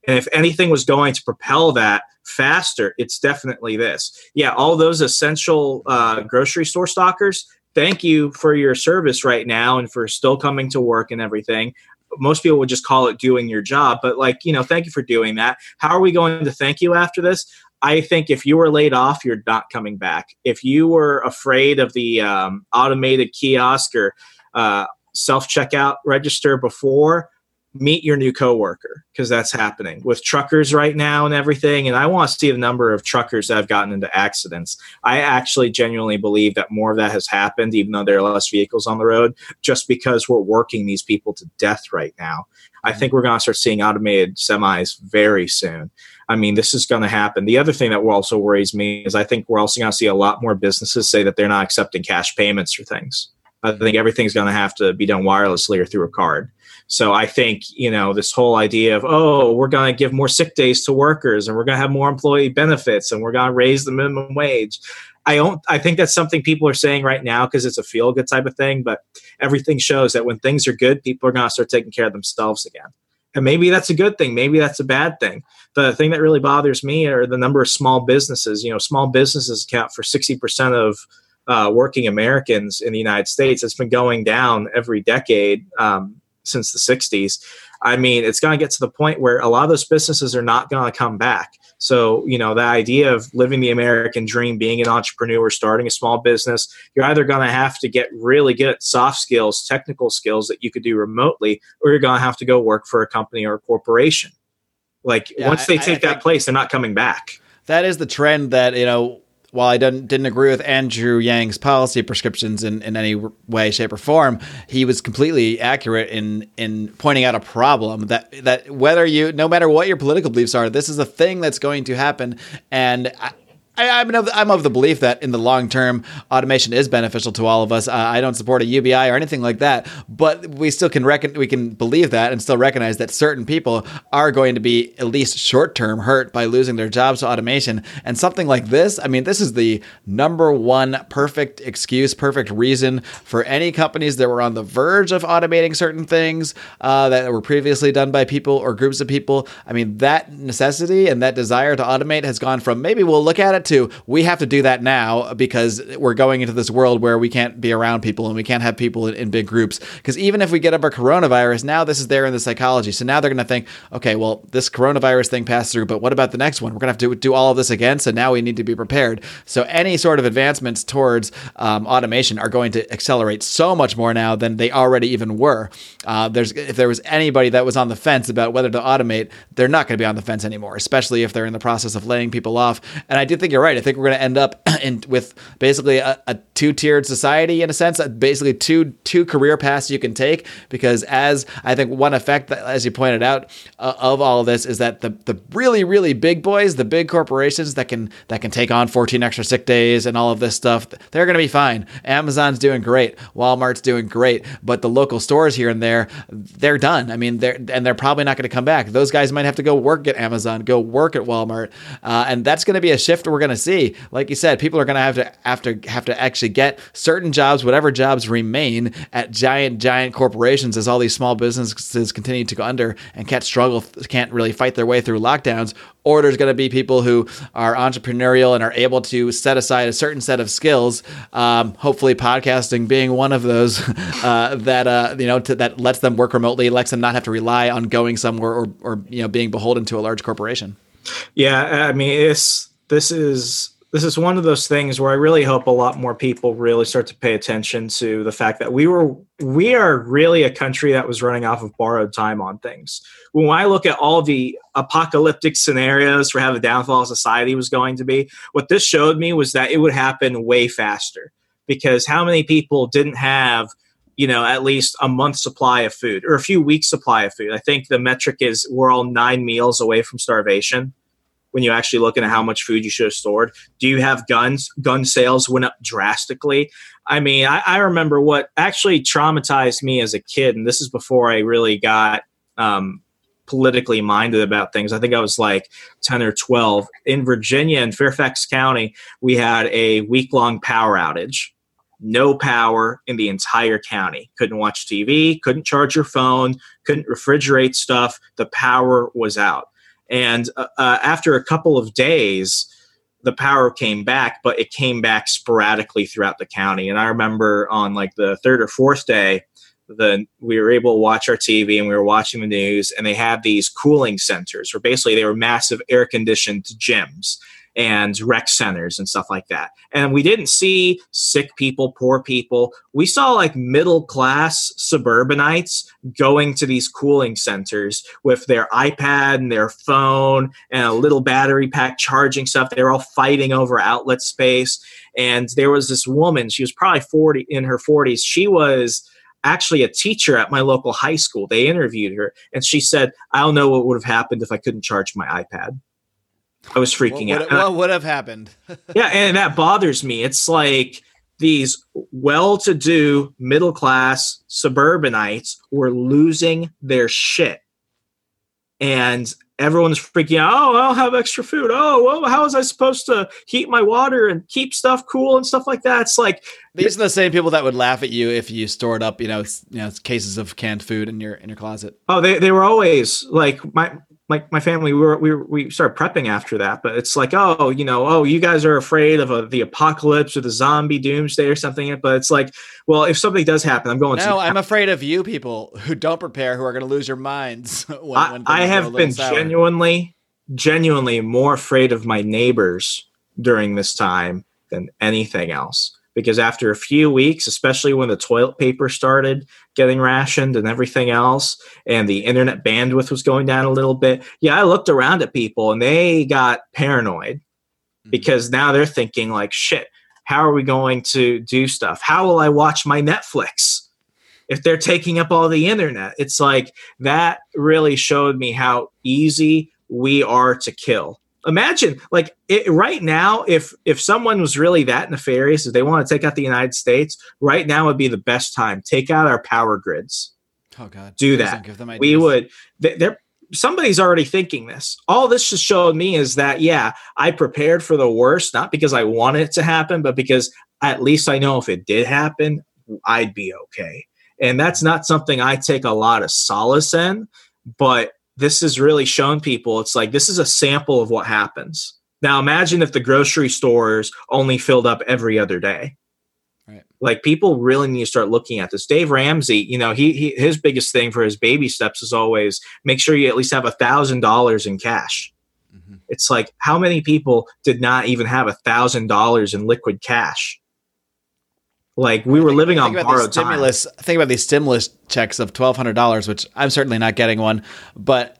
And if anything was going to propel that faster, it's definitely this. Yeah, all those essential uh, grocery store stockers, thank you for your service right now and for still coming to work and everything. Most people would just call it doing your job but like you know thank you for doing that. How are we going to thank you after this? I think if you were laid off you're not coming back. If you were afraid of the um, automated kiosk or uh, self checkout register before meet your new coworker because that's happening. With truckers right now and everything and i want to see the number of truckers that have gotten into accidents. I actually genuinely believe that more of that has happened even though there are less vehicles on the road just because we're working these people to death right now. I think we're going to start seeing automated semis very soon. I mean this is going to happen. The other thing that also worries me is i think we're also going to see a lot more businesses say that they're not accepting cash payments for things. I think everything's going to have to be done wirelessly or through a card So I think, you know, this whole idea of, oh, we're going to give more sick days to workers and we're going to have more employee benefits and we're going to raise the minimum wage. I don't I think that's something people are saying right now because it's a feel good type of thing, but everything shows that when things are good, people are going to start taking care of themselves again. And maybe that's a good thing, maybe that's a bad thing. But the thing that really bothers me are the number of small businesses. You know, small businesses account for 60% of uh, working Americans in the United States. It's been going down every decade um, since the 60s. I mean, it's going to get to the point where a lot of those businesses are not going to come back. So, you know, the idea of living the American dream, being an entrepreneur, starting a small business, you're either going to have to get really good at soft skills, technical skills that you could do remotely, or you're going to have to go work for a company or a corporation. Like yeah, once they I, take I that place, they're not coming back. That is the trend that, you know, while I didn't, didn't agree with Andrew Yang's policy prescriptions in, in any way, shape, or form, he was completely accurate in in pointing out a problem that that whether you, no matter what your political beliefs are, this is a thing that's going to happen, and. I, I, am of, I'm of the belief that in the long term, automation is beneficial to all of us. Uh, I don't support a UBI or anything like that, but we still can reckon we can believe that and still recognize that certain people are going to be at least short term hurt by losing their jobs to automation. And something like this, I mean, this is the number one perfect excuse, perfect reason for any companies that were on the verge of automating certain things uh, that were previously done by people or groups of people. I mean, that necessity and that desire to automate has gone from maybe we'll look at it to we have to do that now because we're going into this world where we can't be around people and we can't have people in, in big groups. Because even if we get over coronavirus, now this is there in the psychology. So now they're going to think, okay, well, this coronavirus thing passed through, but what about the next one? We're going to have to do all of this again. So now we need to be prepared. So any sort of advancements towards um, automation are going to accelerate so much more now than they already even were. Uh, there's if there was anybody that was on the fence about whether to automate, they're not going to be on the fence anymore, especially if they're in the process of laying people off. And I do think you're right. I think we're going to end up [CLEARS THROAT] in with basically a, a two-tiered society in a sense. Basically, two two career paths you can take because as I think one effect, that, as you pointed out, uh, of all of this is that the the really really big boys, the big corporations that can that can take on 14 extra sick days and all of this stuff, they're going to be fine. Amazon's doing great, Walmart's doing great, but the local stores here and there, they're done. I mean, they're and they're probably not going to come back. Those guys might have to go work at Amazon, go work at Walmart, uh, and that's going to be a shift we're going to see. Like you said, people are going to have to have to have to actually get certain jobs, whatever jobs remain at giant giant corporations, as all these small businesses continue to go under and can't struggle, can't really fight their way through lockdowns. Or there's going to be people who are entrepreneurial and are able to set aside a certain set of skills. Um, hopefully, podcasting being one of those [LAUGHS] uh, that uh, you know to, that lets them work remotely, lets them not have to rely on going somewhere or or you know being beholden to a large corporation. Yeah, I mean, it's this is this is one of those things where I really hope a lot more people really start to pay attention to the fact that we were we are really a country that was running off of borrowed time on things. When I look at all the apocalyptic scenarios for how the downfall of society was going to be, what this showed me was that it would happen way faster. Because how many people didn't have you know at least a month supply of food or a few weeks supply of food i think the metric is we're all nine meals away from starvation when you actually looking at how much food you should have stored. Do you have guns? Gun sales went up drastically. I mean, I, I remember what actually traumatized me as a kid, and this is before I really got um, politically minded about things. I think I was like 10 or 12. In Virginia, in Fairfax County, we had a week long power outage. No power in the entire county. Couldn't watch TV, couldn't charge your phone, couldn't refrigerate stuff. The power was out. And uh, uh, after a couple of days, the power came back, but it came back sporadically throughout the county. And I remember on like the third or fourth day, the we were able to watch our TV and we were watching the news, and they had these cooling centers where basically they were massive air conditioned gyms and rec centers and stuff like that. And we didn't see sick people, poor people. We saw like middle class suburbanites going to these cooling centers with their iPad and their phone and a little battery pack charging stuff. They were all fighting over outlet space. And there was this woman, she was probably 40 in her 40s. She was actually a teacher at my local high school. They interviewed her and she said, I don't know what would have happened if I couldn't charge my iPad. I was freaking what out. What would have happened? [LAUGHS] yeah, and that bothers me. It's like these well-to-do middle-class suburbanites were losing their shit and everyone's freaking out oh i don't have extra food oh well how was i supposed to heat my water and keep stuff cool and stuff like that it's like These are the same people that would laugh at you if you stored up, you know, you know, cases of canned food in your in your closet. oh they, they were always like my like my family we were, we were we started prepping after that but it's like oh you know oh you guys are afraid of a, the apocalypse or the zombie doomsday or something but it's like well if something does happen i'm going to No, I'm afraid of you people who don't prepare, who are going to lose your minds. [LAUGHS] When, I, when I things go a have been sour. genuinely, genuinely more afraid of my neighbors during this time than anything else. Because after a few weeks, especially when the toilet paper started getting rationed and everything else, and the internet bandwidth was going down a little bit, yeah, I looked around at people and they got paranoid Mhm. because now they're thinking, like, shit, how are we going to do stuff? How will I watch my Netflix? if they're taking up all the internet. It's like that really showed me how easy we are to kill. Imagine like it, right now if if someone was really that nefarious if they want to take out the United States, right now would be the best time. Take out our power grids. Oh God, do that. We would they- they're somebody's already thinking this. All this just showed me is that yeah, I prepared for the worst not because I wanted it to happen, but because at least I know if it did happen, I'd be okay. And that's not something I take a lot of solace in, but this has really shown people it's like this is a sample of what happens. Now imagine if the grocery stores only filled up every other day. Right. Like people really need to start looking at this. Dave Ramsey, you know, he, he his biggest thing for his baby steps is always make sure you at least have a thousand dollars in cash. Mhm. It's like how many people did not even have a thousand dollars in liquid cash? Like we were Think- living on think about these borrowed time. stimulus. Think about these stimulus checks of twelve hundred dollars, which I'm certainly not getting one. But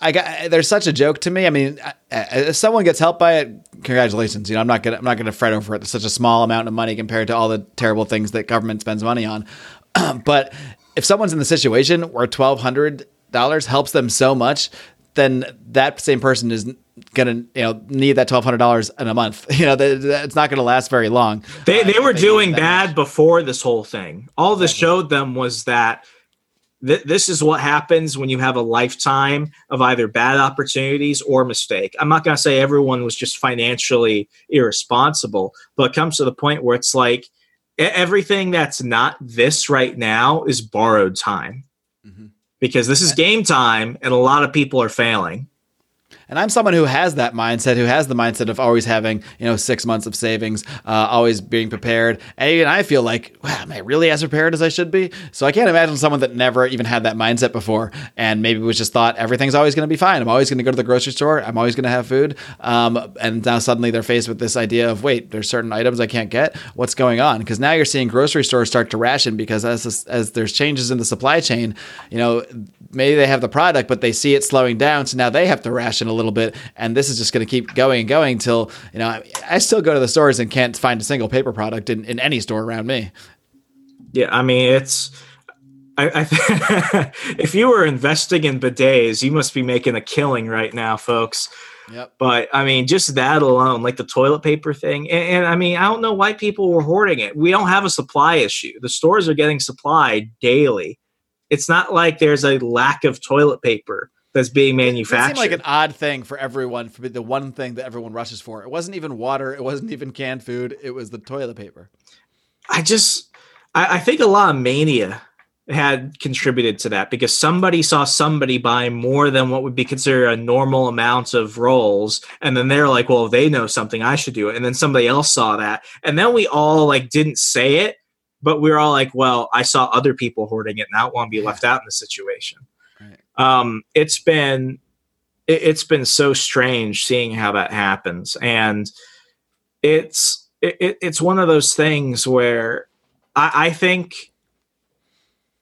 I got there's such a joke to me. I mean, if someone gets helped by it, congratulations. You know, I'm not gonna I'm not gonna fret over it. It's such a small amount of money compared to all the terrible things that government spends money on. [CLEARS THROAT] but if someone's in the situation where twelve hundred dollars helps them so much, then that same person is gonna you know need that twelve hundred dollars in a month. [LAUGHS] You know, that, that- it's not gonna last very long. They Uh, they if were need doing bad much. before this whole thing. All this showed them was that th- this is what happens when you have a lifetime of either bad opportunities or mistake. I'm not going to say everyone was just financially irresponsible, but it comes to the point where it's like everything that's not this right now is borrowed time. Mhm. Because this is game time and a lot of people are failing. And I'm someone who has that mindset, who has the mindset of always having, you know, six months of savings, uh, always being prepared. And even I feel like, wow, am I really as prepared as I should be? So I can't imagine someone that never even had that mindset before and maybe was just thought everything's always going to be fine. I'm always going to go to the grocery store. I'm always going to have food. Um, and now suddenly they're faced with this idea of, wait, there's certain items I can't get. What's going on? Because now you're seeing grocery stores start to ration because as, as there's changes in the supply chain, you know, maybe they have the product, but they see it slowing down. So now they have to ration a little bit. And this is just going to keep going and going until, you know, I, I still go to the stores and can't find a single paper product in, in any store around me. Yeah, I mean it's. I, I [LAUGHS] if you were investing in bidets, you must be making a killing right now, folks. Yep. But I mean, just that alone, like the toilet paper thing, and, and I mean, I don't know why people were hoarding it. We don't have a supply issue. The stores are getting supplied daily. It's not like there's a lack of toilet paper that's being manufactured. It seemed like an odd thing for everyone, for the one thing that everyone rushes for. It wasn't even water. It wasn't even canned food. It was the toilet paper. I just, I, I think a lot of mania had contributed to that because somebody saw somebody buy more than what would be considered a normal amount of rolls. And then they're like, well, they know something, I should do it. And then somebody else saw that. And then we all like didn't say it, but we were all like, well, I saw other people hoarding it and I don't want to be left out in the situation. Um, it's been, it, it's been so strange seeing how that happens. And it's, it, it- it's one of those things where I, I think,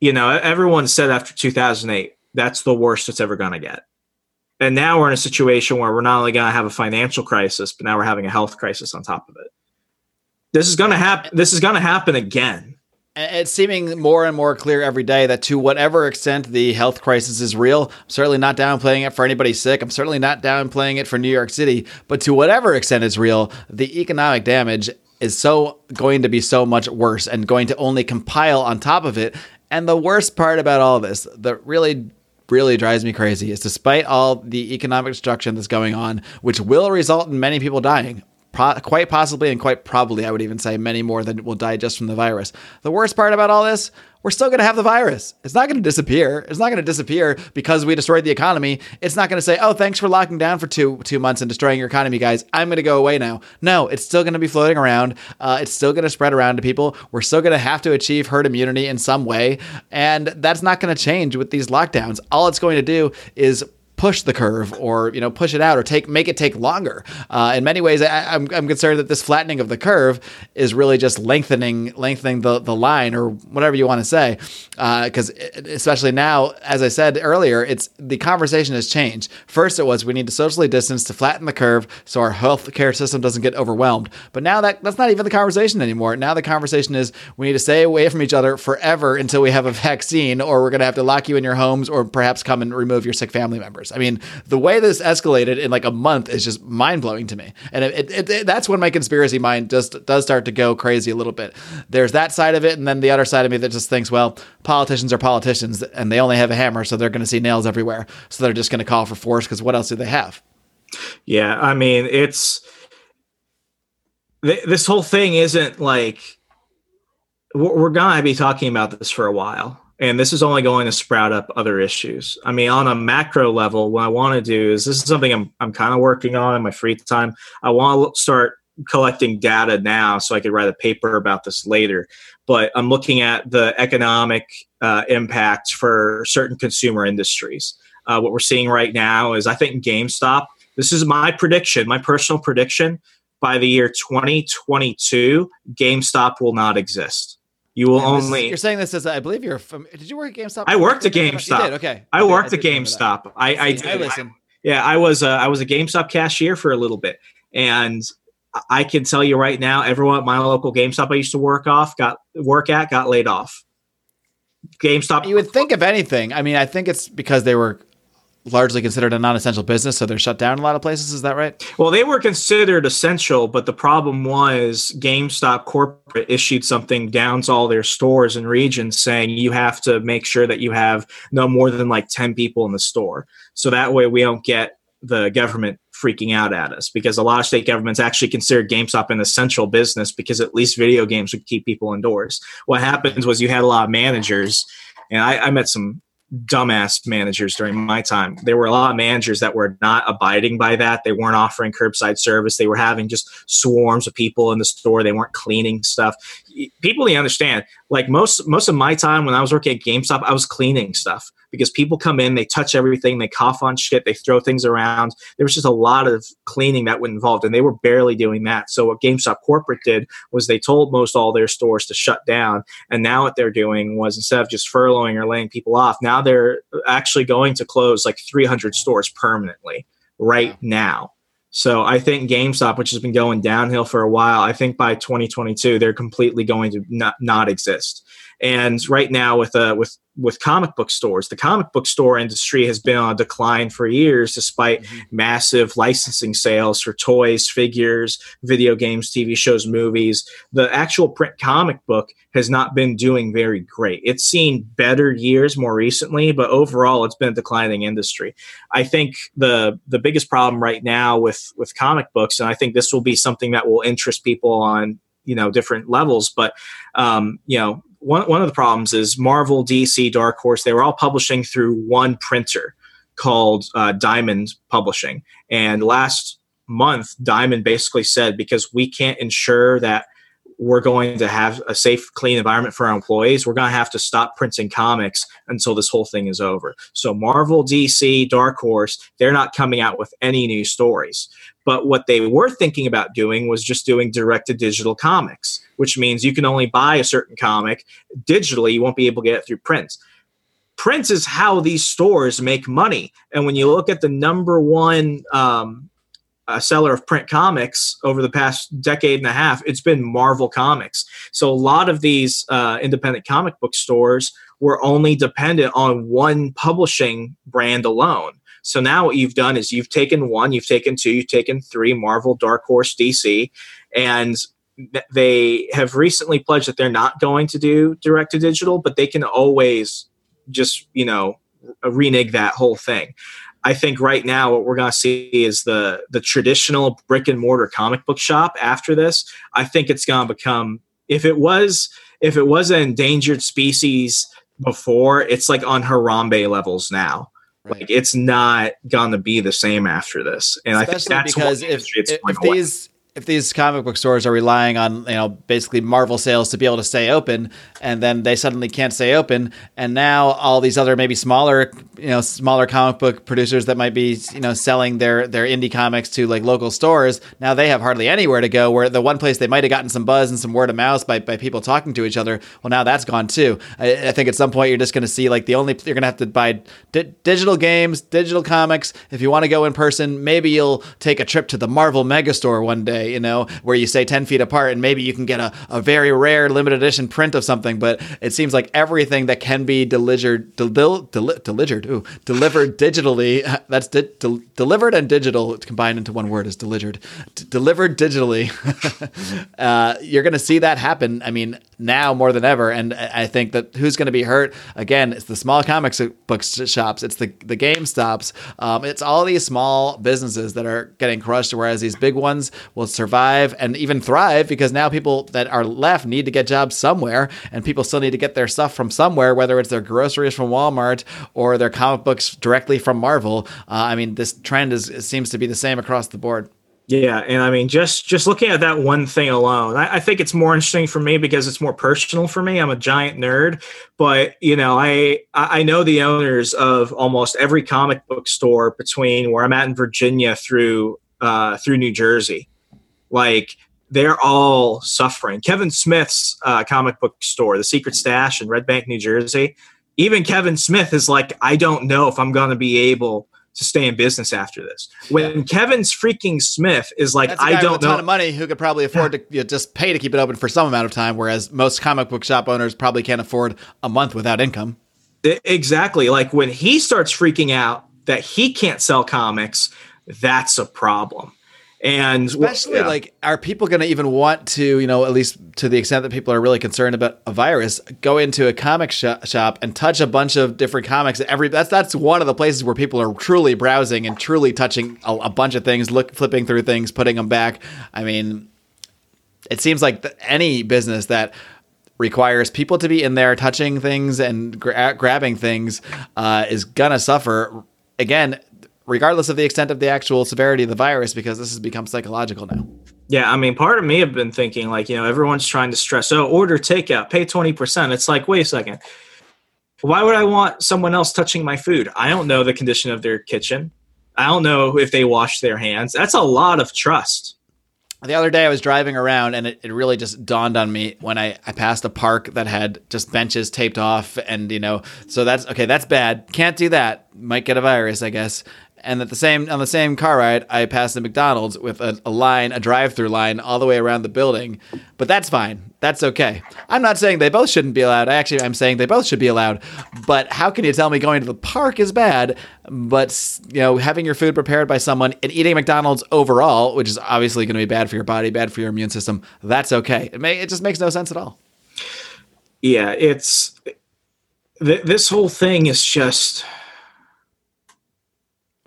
you know, everyone said after 2008, that's the worst it's ever going to get. And now we're in a situation where we're not only going to have a financial crisis, but now we're having a health crisis on top of it. This is going to happen. This is going to happen again. It's seeming more and more clear every day that to whatever extent the health crisis is real, I'm certainly not downplaying it for anybody sick. I'm certainly not downplaying it for New York City. But to whatever extent it's real, the economic damage is so going to be so much worse and going to only compile on top of it. And the worst part about all this, that really really drives me crazy is despite all the economic destruction that's going on, which will result in many people dying, pro- quite possibly and quite probably, I would even say many more than will die just from the virus. The worst part about all this, we're still going to have the virus. It's not going to disappear. It's not going to disappear because we destroyed the economy. It's not going to say, "Oh, thanks for locking down for two two months and destroying your economy, guys. I'm going to go away now." No, it's still going to be floating around. Uh, it's still going to spread around to people. We're still going to have to achieve herd immunity in some way, and that's not going to change with these lockdowns. All it's going to do is push the curve or you know push it out or take make it take longer. Uh, in many ways, I, am I'm, I'm concerned that this flattening of the curve is really just lengthening lengthening the the line or whatever you want to say. Because uh, especially now, as I said earlier, it's the conversation has changed. First, it was we need to socially distance to flatten the curve so our healthcare system doesn't get overwhelmed. But now that that's not even the conversation anymore. Now the conversation is we need to stay away from each other forever until we have a vaccine, or we're going to have to lock you in your homes, or perhaps come and remove your sick family members. I mean, the way this escalated in like a month is just mind blowing to me. And it, it, it, that's when my conspiracy mind just does start to go crazy a little bit. There's that side of it, and then the other side of me that just thinks, well, politicians are politicians, and they only have a hammer, so they're going to see nails everywhere. So they're just going to call for force because what else do they have? Yeah, I mean, it's th- this whole thing isn't like we're, we're going to be talking about this for a while and this is only going to sprout up other issues. I mean, on a macro level, what I want to do is this is something I'm I'm kind of working on in my free time. I want to start collecting data now so I could write a paper about this later. But I'm looking at the economic uh, impact for certain consumer industries. Uh, what we're seeing right now is I think GameStop. This is my prediction, my personal prediction. By the year 2022, GameStop will not exist. You will only. you're saying this as I believe you're. From, did you work at GameStop? I worked at GameStop. Okay. I worked at GameStop. I I, did. I listen. I, yeah, I was a, I was a GameStop cashier for a little bit, and I can tell you right now, everyone at my local GameStop I used to work off got work at got laid off. GameStop. You would think of anything. I mean, I think it's because they were largely considered a non-essential business, so they're shut down in a lot of places. Is that right? Well, they were considered essential, but the problem was GameStop corporate issued something down to all their stores and regions saying you have to make sure that you have no more than like 10 people in the store. So that way we don't get the government freaking out at us because a lot of state governments actually consider GameStop an essential business because at least video games would keep people indoors. What happens was you had a lot of managers and I, I, met some dumbass managers during my time. There were a lot of managers that were not abiding by that. They weren't offering curbside service. They were having just swarms of people in the store. They weren't cleaning stuff. People to understand, like most most of my time when I was working at GameStop, I was cleaning stuff because people come in, they touch everything, they cough on shit, they throw things around. There was just a lot of cleaning that went involved, and they were barely doing that. So what GameStop corporate did was they told most all their stores to shut down, and now what they're doing was instead of just furloughing or laying people off, now they're actually going to close like 300 stores permanently right now. So I think GameStop, which has been going downhill for a while, I think by 2022 they're completely going to not, not exist. And right now, with uh, with with comic book stores, the comic book store industry has been on a decline for years, despite mm-hmm. massive licensing sales for toys, figures, video games, TV shows, movies. The actual print comic book has not been doing very great. It's seen better years more recently, but overall, it's been a declining industry. I think the the biggest problem right now with with comic books, and I think this will be something that will interest people on you know different levels, but um, you know one, one of the problems is Marvel, DC, Dark Horse, they were all publishing through one printer called uh, Diamond Publishing. And last month, Diamond basically said because we can't ensure that we're going to have a safe, clean environment for our employees, we're going to have to stop printing comics until this whole thing is over. So, Marvel, DC, Dark Horse, they're not coming out with any new stories. But what they were thinking about doing was just doing direct to digital comics, which means you can only buy a certain comic digitally, you won't be able to get it through print. Print is how these stores make money. And when you look at the number one um, uh, seller of print comics over the past decade and a half, it's been Marvel Comics. So a lot of these uh, independent comic book stores were only dependent on one publishing brand alone. So now what you've done is you've taken one, you've taken two, you've taken three Marvel, Dark Horse, DC, and they have recently pledged that they're not going to do direct to digital, but they can always just you know renege that whole thing. I think right now what we're going to see is the the traditional brick and mortar comic book shop. After this, I think it's going to become if it was if it was an endangered species before, it's like on Harambe levels now. Right. Like it's not going to be the same after this, and Especially I think that's because if, if, if these if these comic book stores are relying on you know basically Marvel sales to be able to stay open, and then they suddenly can't stay open, and now all these other maybe smaller you know smaller comic book producers that might be you know selling their their indie comics to like local stores now they have hardly anywhere to go. Where the one place they might have gotten some buzz and some word of mouth by by people talking to each other, well now that's gone too. I, I think at some point you're just going to see like the only you're going to have to buy di- digital games, digital comics. If you want to go in person, maybe you'll take a trip to the Marvel Megastore one day you know, where you say 10 feet apart and maybe you can get a, a very rare limited edition print of something. But it seems like everything that can be delivered, del, del, del, delivered, ooh, delivered digitally, [LAUGHS] that's di- del, delivered and digital combined into one word is delivered, D- delivered digitally. [LAUGHS] uh, you're going to see that happen. I mean, now more than ever. And I think that who's going to be hurt again? It's the small comics book shops. It's the the Game Stops. Um, it's all these small businesses that are getting crushed, whereas these big ones will survive and even thrive because now people that are left need to get jobs somewhere, and people still need to get their stuff from somewhere, whether it's their groceries from Walmart or their comic books directly from Marvel. Uh, I mean, this trend is seems to be the same across the board. Yeah, and I mean, just just looking at that one thing alone, I, I, think it's more interesting for me because it's more personal for me. I'm a giant nerd, but you know, I I know the owners of almost every comic book store between where I'm at in Virginia through uh, through New Jersey. Like they're all suffering. Kevin Smith's uh, comic book store, The Secret Stash in Red Bank, New Jersey. Even Kevin Smith is like, I don't know if I'm going to be able to stay in business after this. When yeah. Kevin's freaking Smith is like, I don't know, a ton of money who could probably afford to you know, just pay to keep it open for some amount of time, whereas most comic book shop owners probably can't afford a month without income. Exactly. Like when he starts freaking out that he can't sell comics, that's a problem. And especially yeah. like, are people going to even want to, you know, at least to the extent that people are really concerned about a virus, go into a comic sh- shop and touch a bunch of different comics? Every that's that's one of the places where people are truly browsing and truly touching a, a bunch of things, look, flipping through things, putting them back. I mean, it seems like the, any business that requires people to be in there touching things and gra- grabbing things uh, is gonna suffer. Again, regardless of the extent of the actual severity of the virus, because this has become psychological now. Yeah, I mean, part of me have been thinking like, you know, everyone's trying to stress, oh, order takeout, pay 20%. It's like, wait a second. Why would I want someone else touching my food? I don't know the condition of their kitchen. I don't know if they wash their hands. That's a lot of trust. The other day I was driving around and it, it really just dawned on me when I, I passed a park that had just benches taped off and you know so that's okay that's bad can't do that might get a virus I guess and at the same on the same car ride, I passed a McDonald's with a, a line, a drive-through line all the way around the building. But that's fine. That's okay. I'm not saying they both shouldn't be allowed. I actually, I'm saying they both should be allowed. But how can you tell me going to the park is bad, but you know having your food prepared by someone and eating McDonald's overall, which is obviously going to be bad for your body, bad for your immune system, that's okay. It may it just makes no sense at all. Yeah, it's th- this whole thing is just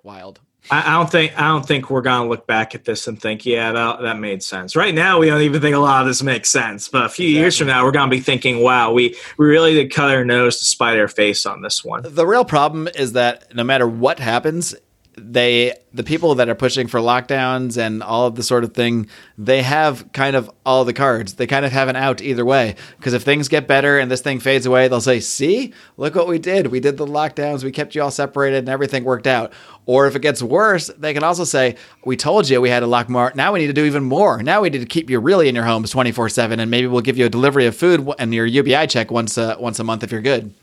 wild. I, I don't think I don't think we're gonna look back at this and think, yeah, that that made sense. Right now, we don't even think a lot of this makes sense. But a few exactly. years from now, we're gonna be thinking, wow, we we really did cut our nose to spite our face on this one. The real problem is that no matter what happens, they the people that are pushing for lockdowns and all of the sort of thing they have kind of all the cards. They kind of have an out either way. Because if things get better and this thing fades away they'll say see? Look what we did. We did the lockdowns. We kept you all separated and everything worked out. Or if it gets worse they can also say we told you we had to lock more. Now we need to do even more. Now we need to keep you really in your homes 24-7 and maybe we'll give you a delivery of food and your ubi check once once a month if you're good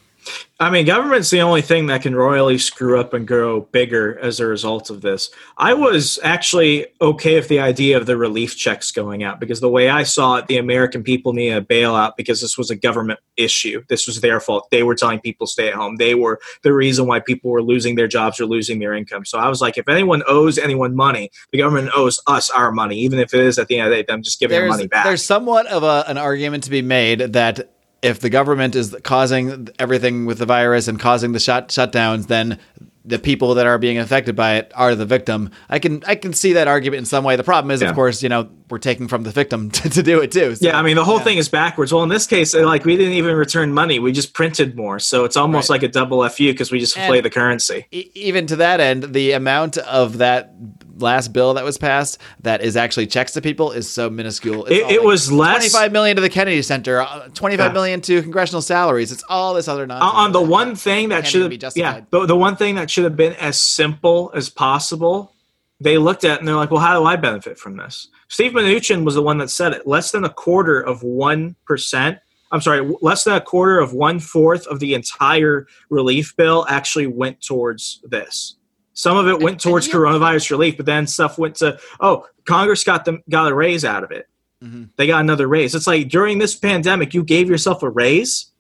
I mean, government's the only thing that can royally screw up and grow bigger as a result of this. I was actually okay with the idea of the relief checks going out because the way I saw it, the American people needed a bailout because this was a government issue. This was their fault. They were telling people stay at home. They were the reason why people were losing their jobs or losing their income. So I was like, if anyone owes anyone money, the government owes us our money, even if it is at the end of the day them just giving their money back. There's somewhat of a, an argument to be made that if the government is causing everything with the virus and causing the shut shutdowns, then the people that are being affected by it are the victim. I can I can see that argument in some way. The problem is, yeah. of course, you know, we're taking from the victim [LAUGHS] to, to do it too. So, yeah, I mean, the whole yeah. thing is backwards. Well, in this case, uh, like we didn't even return money; we just printed more. So it's almost right. like a double fu because we just play the currency. E- even to that end, the amount of that last bill that was passed that is actually checks to people is so minuscule. It, it like was less twenty five million to the Kennedy Center, uh, twenty five yeah. million to congressional salaries. It's all this other nonsense. On the one thing that should have, yeah, the, the one thing that should have been as simple as possible, they looked at and they're like, well, how do I benefit from this? Steve Mnuchin was the one that said it. Less than a quarter of one percent. I'm sorry, less than a quarter of one fourth of the entire relief bill actually went towards this. Some of it went [LAUGHS] towards coronavirus relief, but then stuff went to oh, Congress got them got a raise out of it. Mm-hmm. They got another raise. It's like during this pandemic, you gave yourself a raise.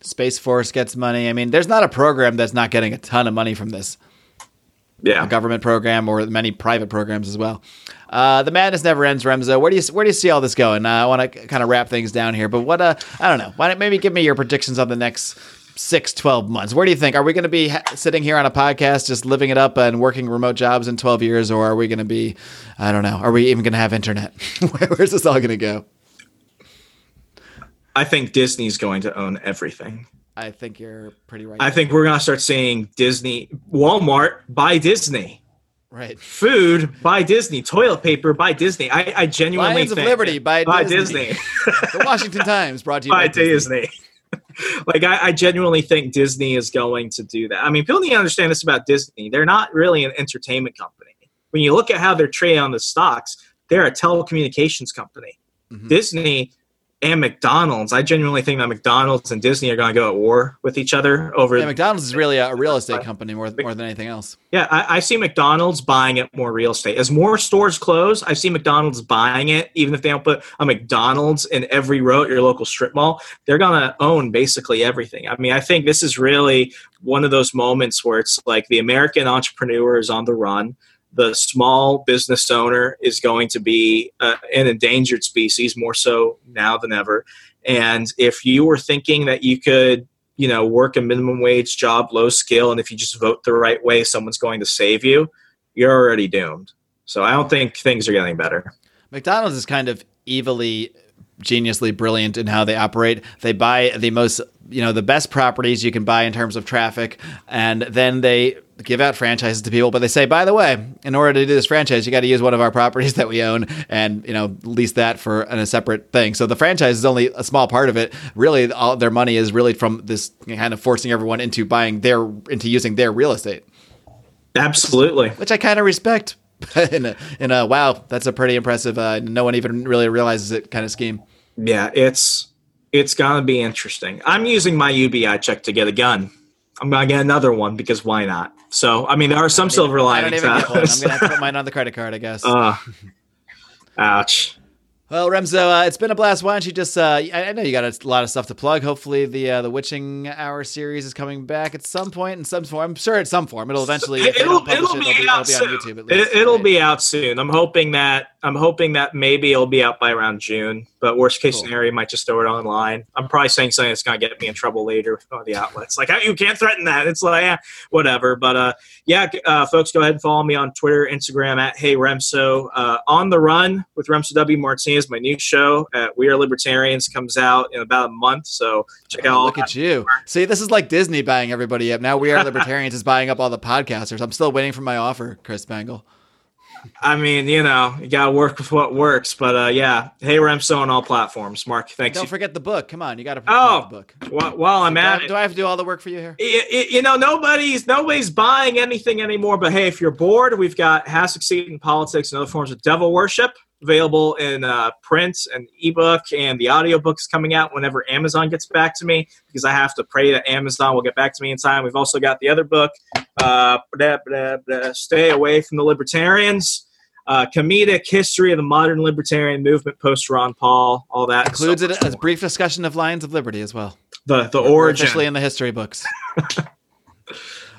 Space Force gets money. I mean, there's not a program that's not getting a ton of money from this. Yeah, a government program or many private programs as well. Uh, the madness never ends, Remso. Where do you where do you see all this going? Uh, I want to kind of wrap things down here, but what? Uh, I don't know. Why don't maybe give me your predictions on the next six, 12 months? Where do you think? Are we going to be ha- sitting here on a podcast just living it up and working remote jobs in 12 years? Or are we going to be, I don't know, are we even going to have internet? [LAUGHS] Where's this all going to go? I think Disney's going to own everything. I think you're pretty right. I think we're going to start seeing Disney, Walmart buy Disney. Right. Food by Disney. Toilet paper by Disney. I, I genuinely Lions think of Liberty by, by Disney. Disney. [LAUGHS] the Washington Times brought to you [LAUGHS] by, by Disney. Disney. [LAUGHS] like I, I, genuinely think Disney is going to do that. I mean, people need to understand this about Disney. They're not really an entertainment company. When you look at how they're trading on the stocks, they're a telecommunications company. Mm-hmm. Disney and McDonald's. I genuinely think that McDonald's and Disney are going to go at war with each other over. Yeah, McDonald's is really a real estate company more, more than anything else. Yeah, I, I, see McDonald's buying up more real estate. As more stores close, I see McDonald's buying it, even if they don't put a McDonald's in every row at your local strip mall. They're going to own basically everything. I mean, I think this is really one of those moments where it's like the American entrepreneur is on the run the small business owner is going to be uh, an endangered species more so now than ever. And if you were thinking that you could, you know, work a minimum wage job, low skill, and if you just vote the right way, someone's going to save you, you're already doomed. So I don't think things are getting better. McDonald's is kind of evilly geniusly brilliant in how they operate. They buy the most, you know, the best properties you can buy in terms of traffic, and then they give out franchises to people. But they say, by the way, in order to do this franchise, you got to use one of our properties [LAUGHS] that we own, and you know, lease that for a separate thing. So the franchise is only a small part of it. Really, all their money is really from this kind of forcing everyone into buying their into using their real estate. Absolutely, which I kind of respect [LAUGHS] in a in a wow, that's a pretty impressive. Uh, no one even really realizes it kind of scheme. Yeah, it's it's gonna be interesting. I'm using my UBI check to get a gun. I'm gonna get another one because why not? So I mean, there are some silver linings. Even one. I'm gonna have to put mine on the credit card, I guess. Uh, ouch. Well, Remso, uh, it's been a blast. Why don't you just? Uh, I know you got a lot of stuff to plug. Hopefully, the uh, the Witching Hour series is coming back at some point in some form. I'm sure at some form it'll eventually. It'll, it'll, be, it, out soon. YouTube. Least, it, will right? be out soon. I'm hoping that I'm hoping that maybe it'll be out by around June. But worst case cool. scenario, might just throw it online. I'm probably saying something that's going to get me in trouble later with of the outlets. Like, you can't threaten that. It's like, yeah, whatever. But uh, yeah, uh, folks, go ahead and follow me on Twitter, Instagram at Hey Remso. Uh, on the Run with Remso W. Martinez, my new show at We Are Libertarians comes out in about a month. So check oh, out. Look at you. See, this is like Disney buying everybody up. Now We Are Libertarians is buying up all the podcasters. I'm still waiting for my offer, Chris Spangle. I mean, you know, you gotta work with what works. But uh, yeah, hey Remso on all platforms. Marc, thanks. Don't forget the book. Come on, you gotta oh, the book. While, while I'm at do it, do I have to do all the work for you here? You, you know, nobody's nobody's buying anything anymore. But hey, if you're bored, we've got How Succeed in Politics and Other Forms of Devil Worship. Available in uh, print and ebook, and the audiobook is coming out whenever Amazon gets back to me because I have to pray that Amazon will get back to me in time. We've also got the other book, uh, blah, blah, blah, Stay Away from the Libertarians. Uh, comedic history of the modern libertarian movement post Ron Paul, all that includes so it as a brief discussion of Lions of Liberty as well. The the origin, especially in the history books. [LAUGHS]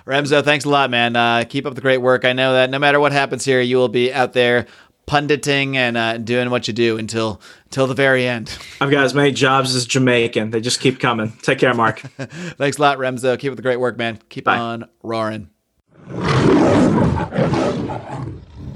Remso, thanks a lot, man. Uh, keep up the great work. I know that no matter what happens here, you will be out there punditing and uh, doing what you do until until the very end. [LAUGHS] I've got as many jobs as Jamaican. They just keep coming. Take care, Marc. [LAUGHS] thanks a lot, Remso. Keep up the great work, man. Keep Bye. on roaring.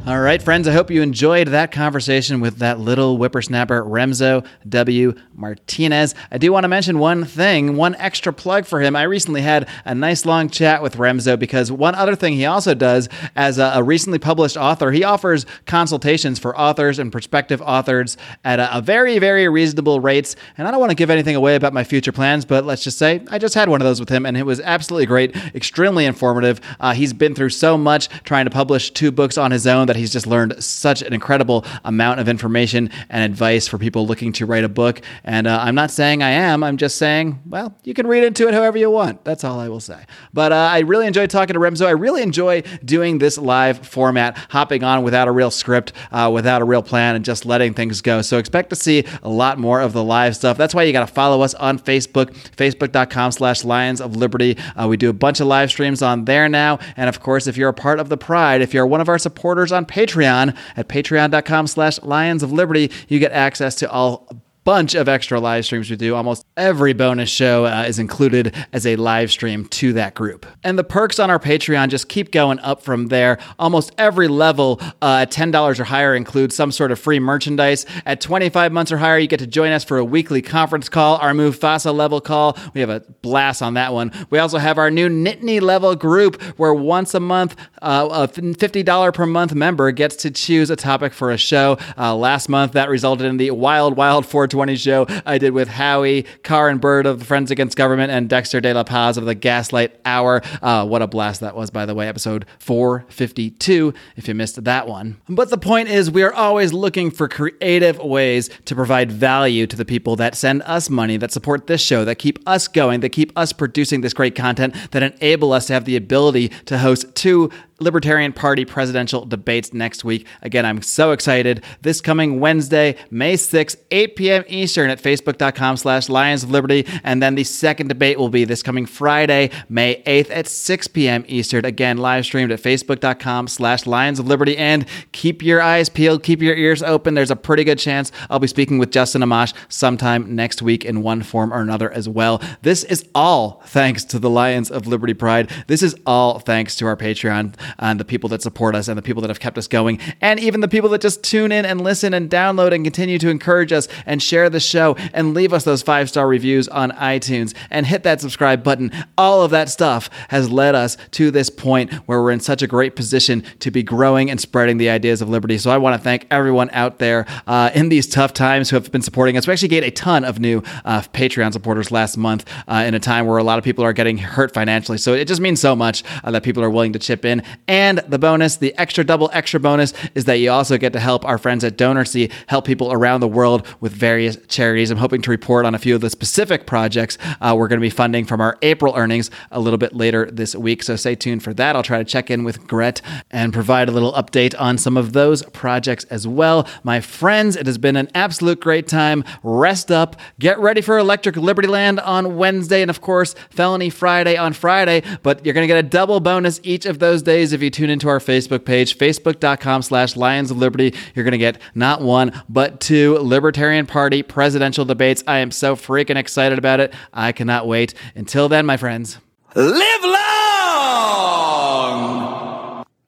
All right, friends, I hope you enjoyed that conversation with that little whippersnapper, Remso W. Martinez. I do want to mention one thing, one extra plug for him. I recently had a nice long chat with Remso because one other thing he also does as a, recently published author, he offers consultations for authors and prospective authors at a, a very, very reasonable rates. And I don't want to give anything away about my future plans, but let's just say I just had one of those with him and it was absolutely great, extremely informative. Uh, he's been through so much trying to publish two books on his own that he's just learned such an incredible amount of information and advice for people looking to write a book. And uh, I'm not saying I am, I'm just saying, well, you can read into it however you want. That's all I will say. But uh, I really enjoy talking to Remso. I really enjoy doing this live format, hopping on without a real script, uh, without a real plan, and just letting things go. So expect to see a lot more of the live stuff. That's why you got to follow us on Facebook, facebook.com slash Lions of Liberty. Uh, we do a bunch of live streams on there now. And of course, if you're a part of the Pride, if you're one of our supporters on Patreon, Patreon at patreon.com slash Lions of Liberty. You get access to all bunch of extra live streams we do. Almost every bonus show uh, is included as a live stream to that group. And the perks on our Patreon just keep going up from there. Almost every level uh, at $10 or higher includes some sort of free merchandise. At 25 months or higher, you get to join us for a weekly conference call, our Mufasa level call. We have a blast on that one. We also have our new Nittany level group where once a month, uh, a $50 per month member gets to choose a topic for a show. Uh, last month, that resulted in the Wild Wild 4 420 show I did with Howie, Karen Bird of the Friends Against Government, and Dexter De La Paz of the Gaslight Hour. Uh, what a blast that was, by the way, episode 452, if you missed that one. But the point is, we are always looking for creative ways to provide value to the people that send us money, that support this show, that keep us going, that keep us producing this great content, that enable us to have the ability to host two Libertarian Party presidential debates next week. Again, I'm so excited. This coming Wednesday, May 6th, 8 p.m. Eastern at facebook.com slash Lions of Liberty. And then the second debate will be this coming Friday, May 8th at 6 p.m. Eastern. Again, live streamed at facebook.com slash Lions of Liberty. And keep your eyes peeled, keep your ears open. There's a pretty good chance I'll be speaking with Justin Amash sometime next week in one form or another as well. This is all thanks to the Lions of Liberty Pride. This is all thanks to our Patreon and the people that support us and the people that have kept us going, and even the people that just tune in and listen and download and continue to encourage us and share the show and leave us those five star reviews on iTunes and hit that subscribe button. All of that stuff has led us to this point where we're in such a great position to be growing and spreading the ideas of liberty. So I want to thank everyone out there uh, in these tough times who have been supporting us. We actually gained a ton of new uh, Patreon supporters last month uh, in a time where a lot of people are getting hurt financially. So it just means so much uh, that people are willing to chip in. And the bonus, the extra double extra bonus, is that you also get to help our friends at DonorSee help people around the world with various charities. I'm hoping to report on a few of the specific projects uh, we're going to be funding from our April earnings a little bit later this week. So stay tuned for that. I'll try to check in with Gret and provide a little update on some of those projects as well. My friends, it has been an absolute great time. Rest up, get ready for Electric Liberty Land on Wednesday, and of course, Felony Friday on Friday. But you're going to get a double bonus each of those days if you tune into our Facebook page, facebook.com slash Lions of Liberty. You're going to get not one, but two Libertarian Party presidential debates. I am so freaking excited about it. I cannot wait. Until then, my friends, live long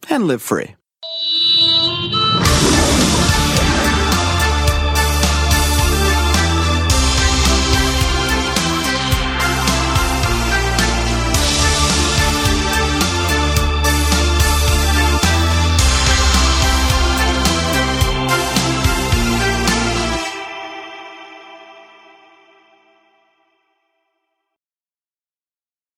and live free.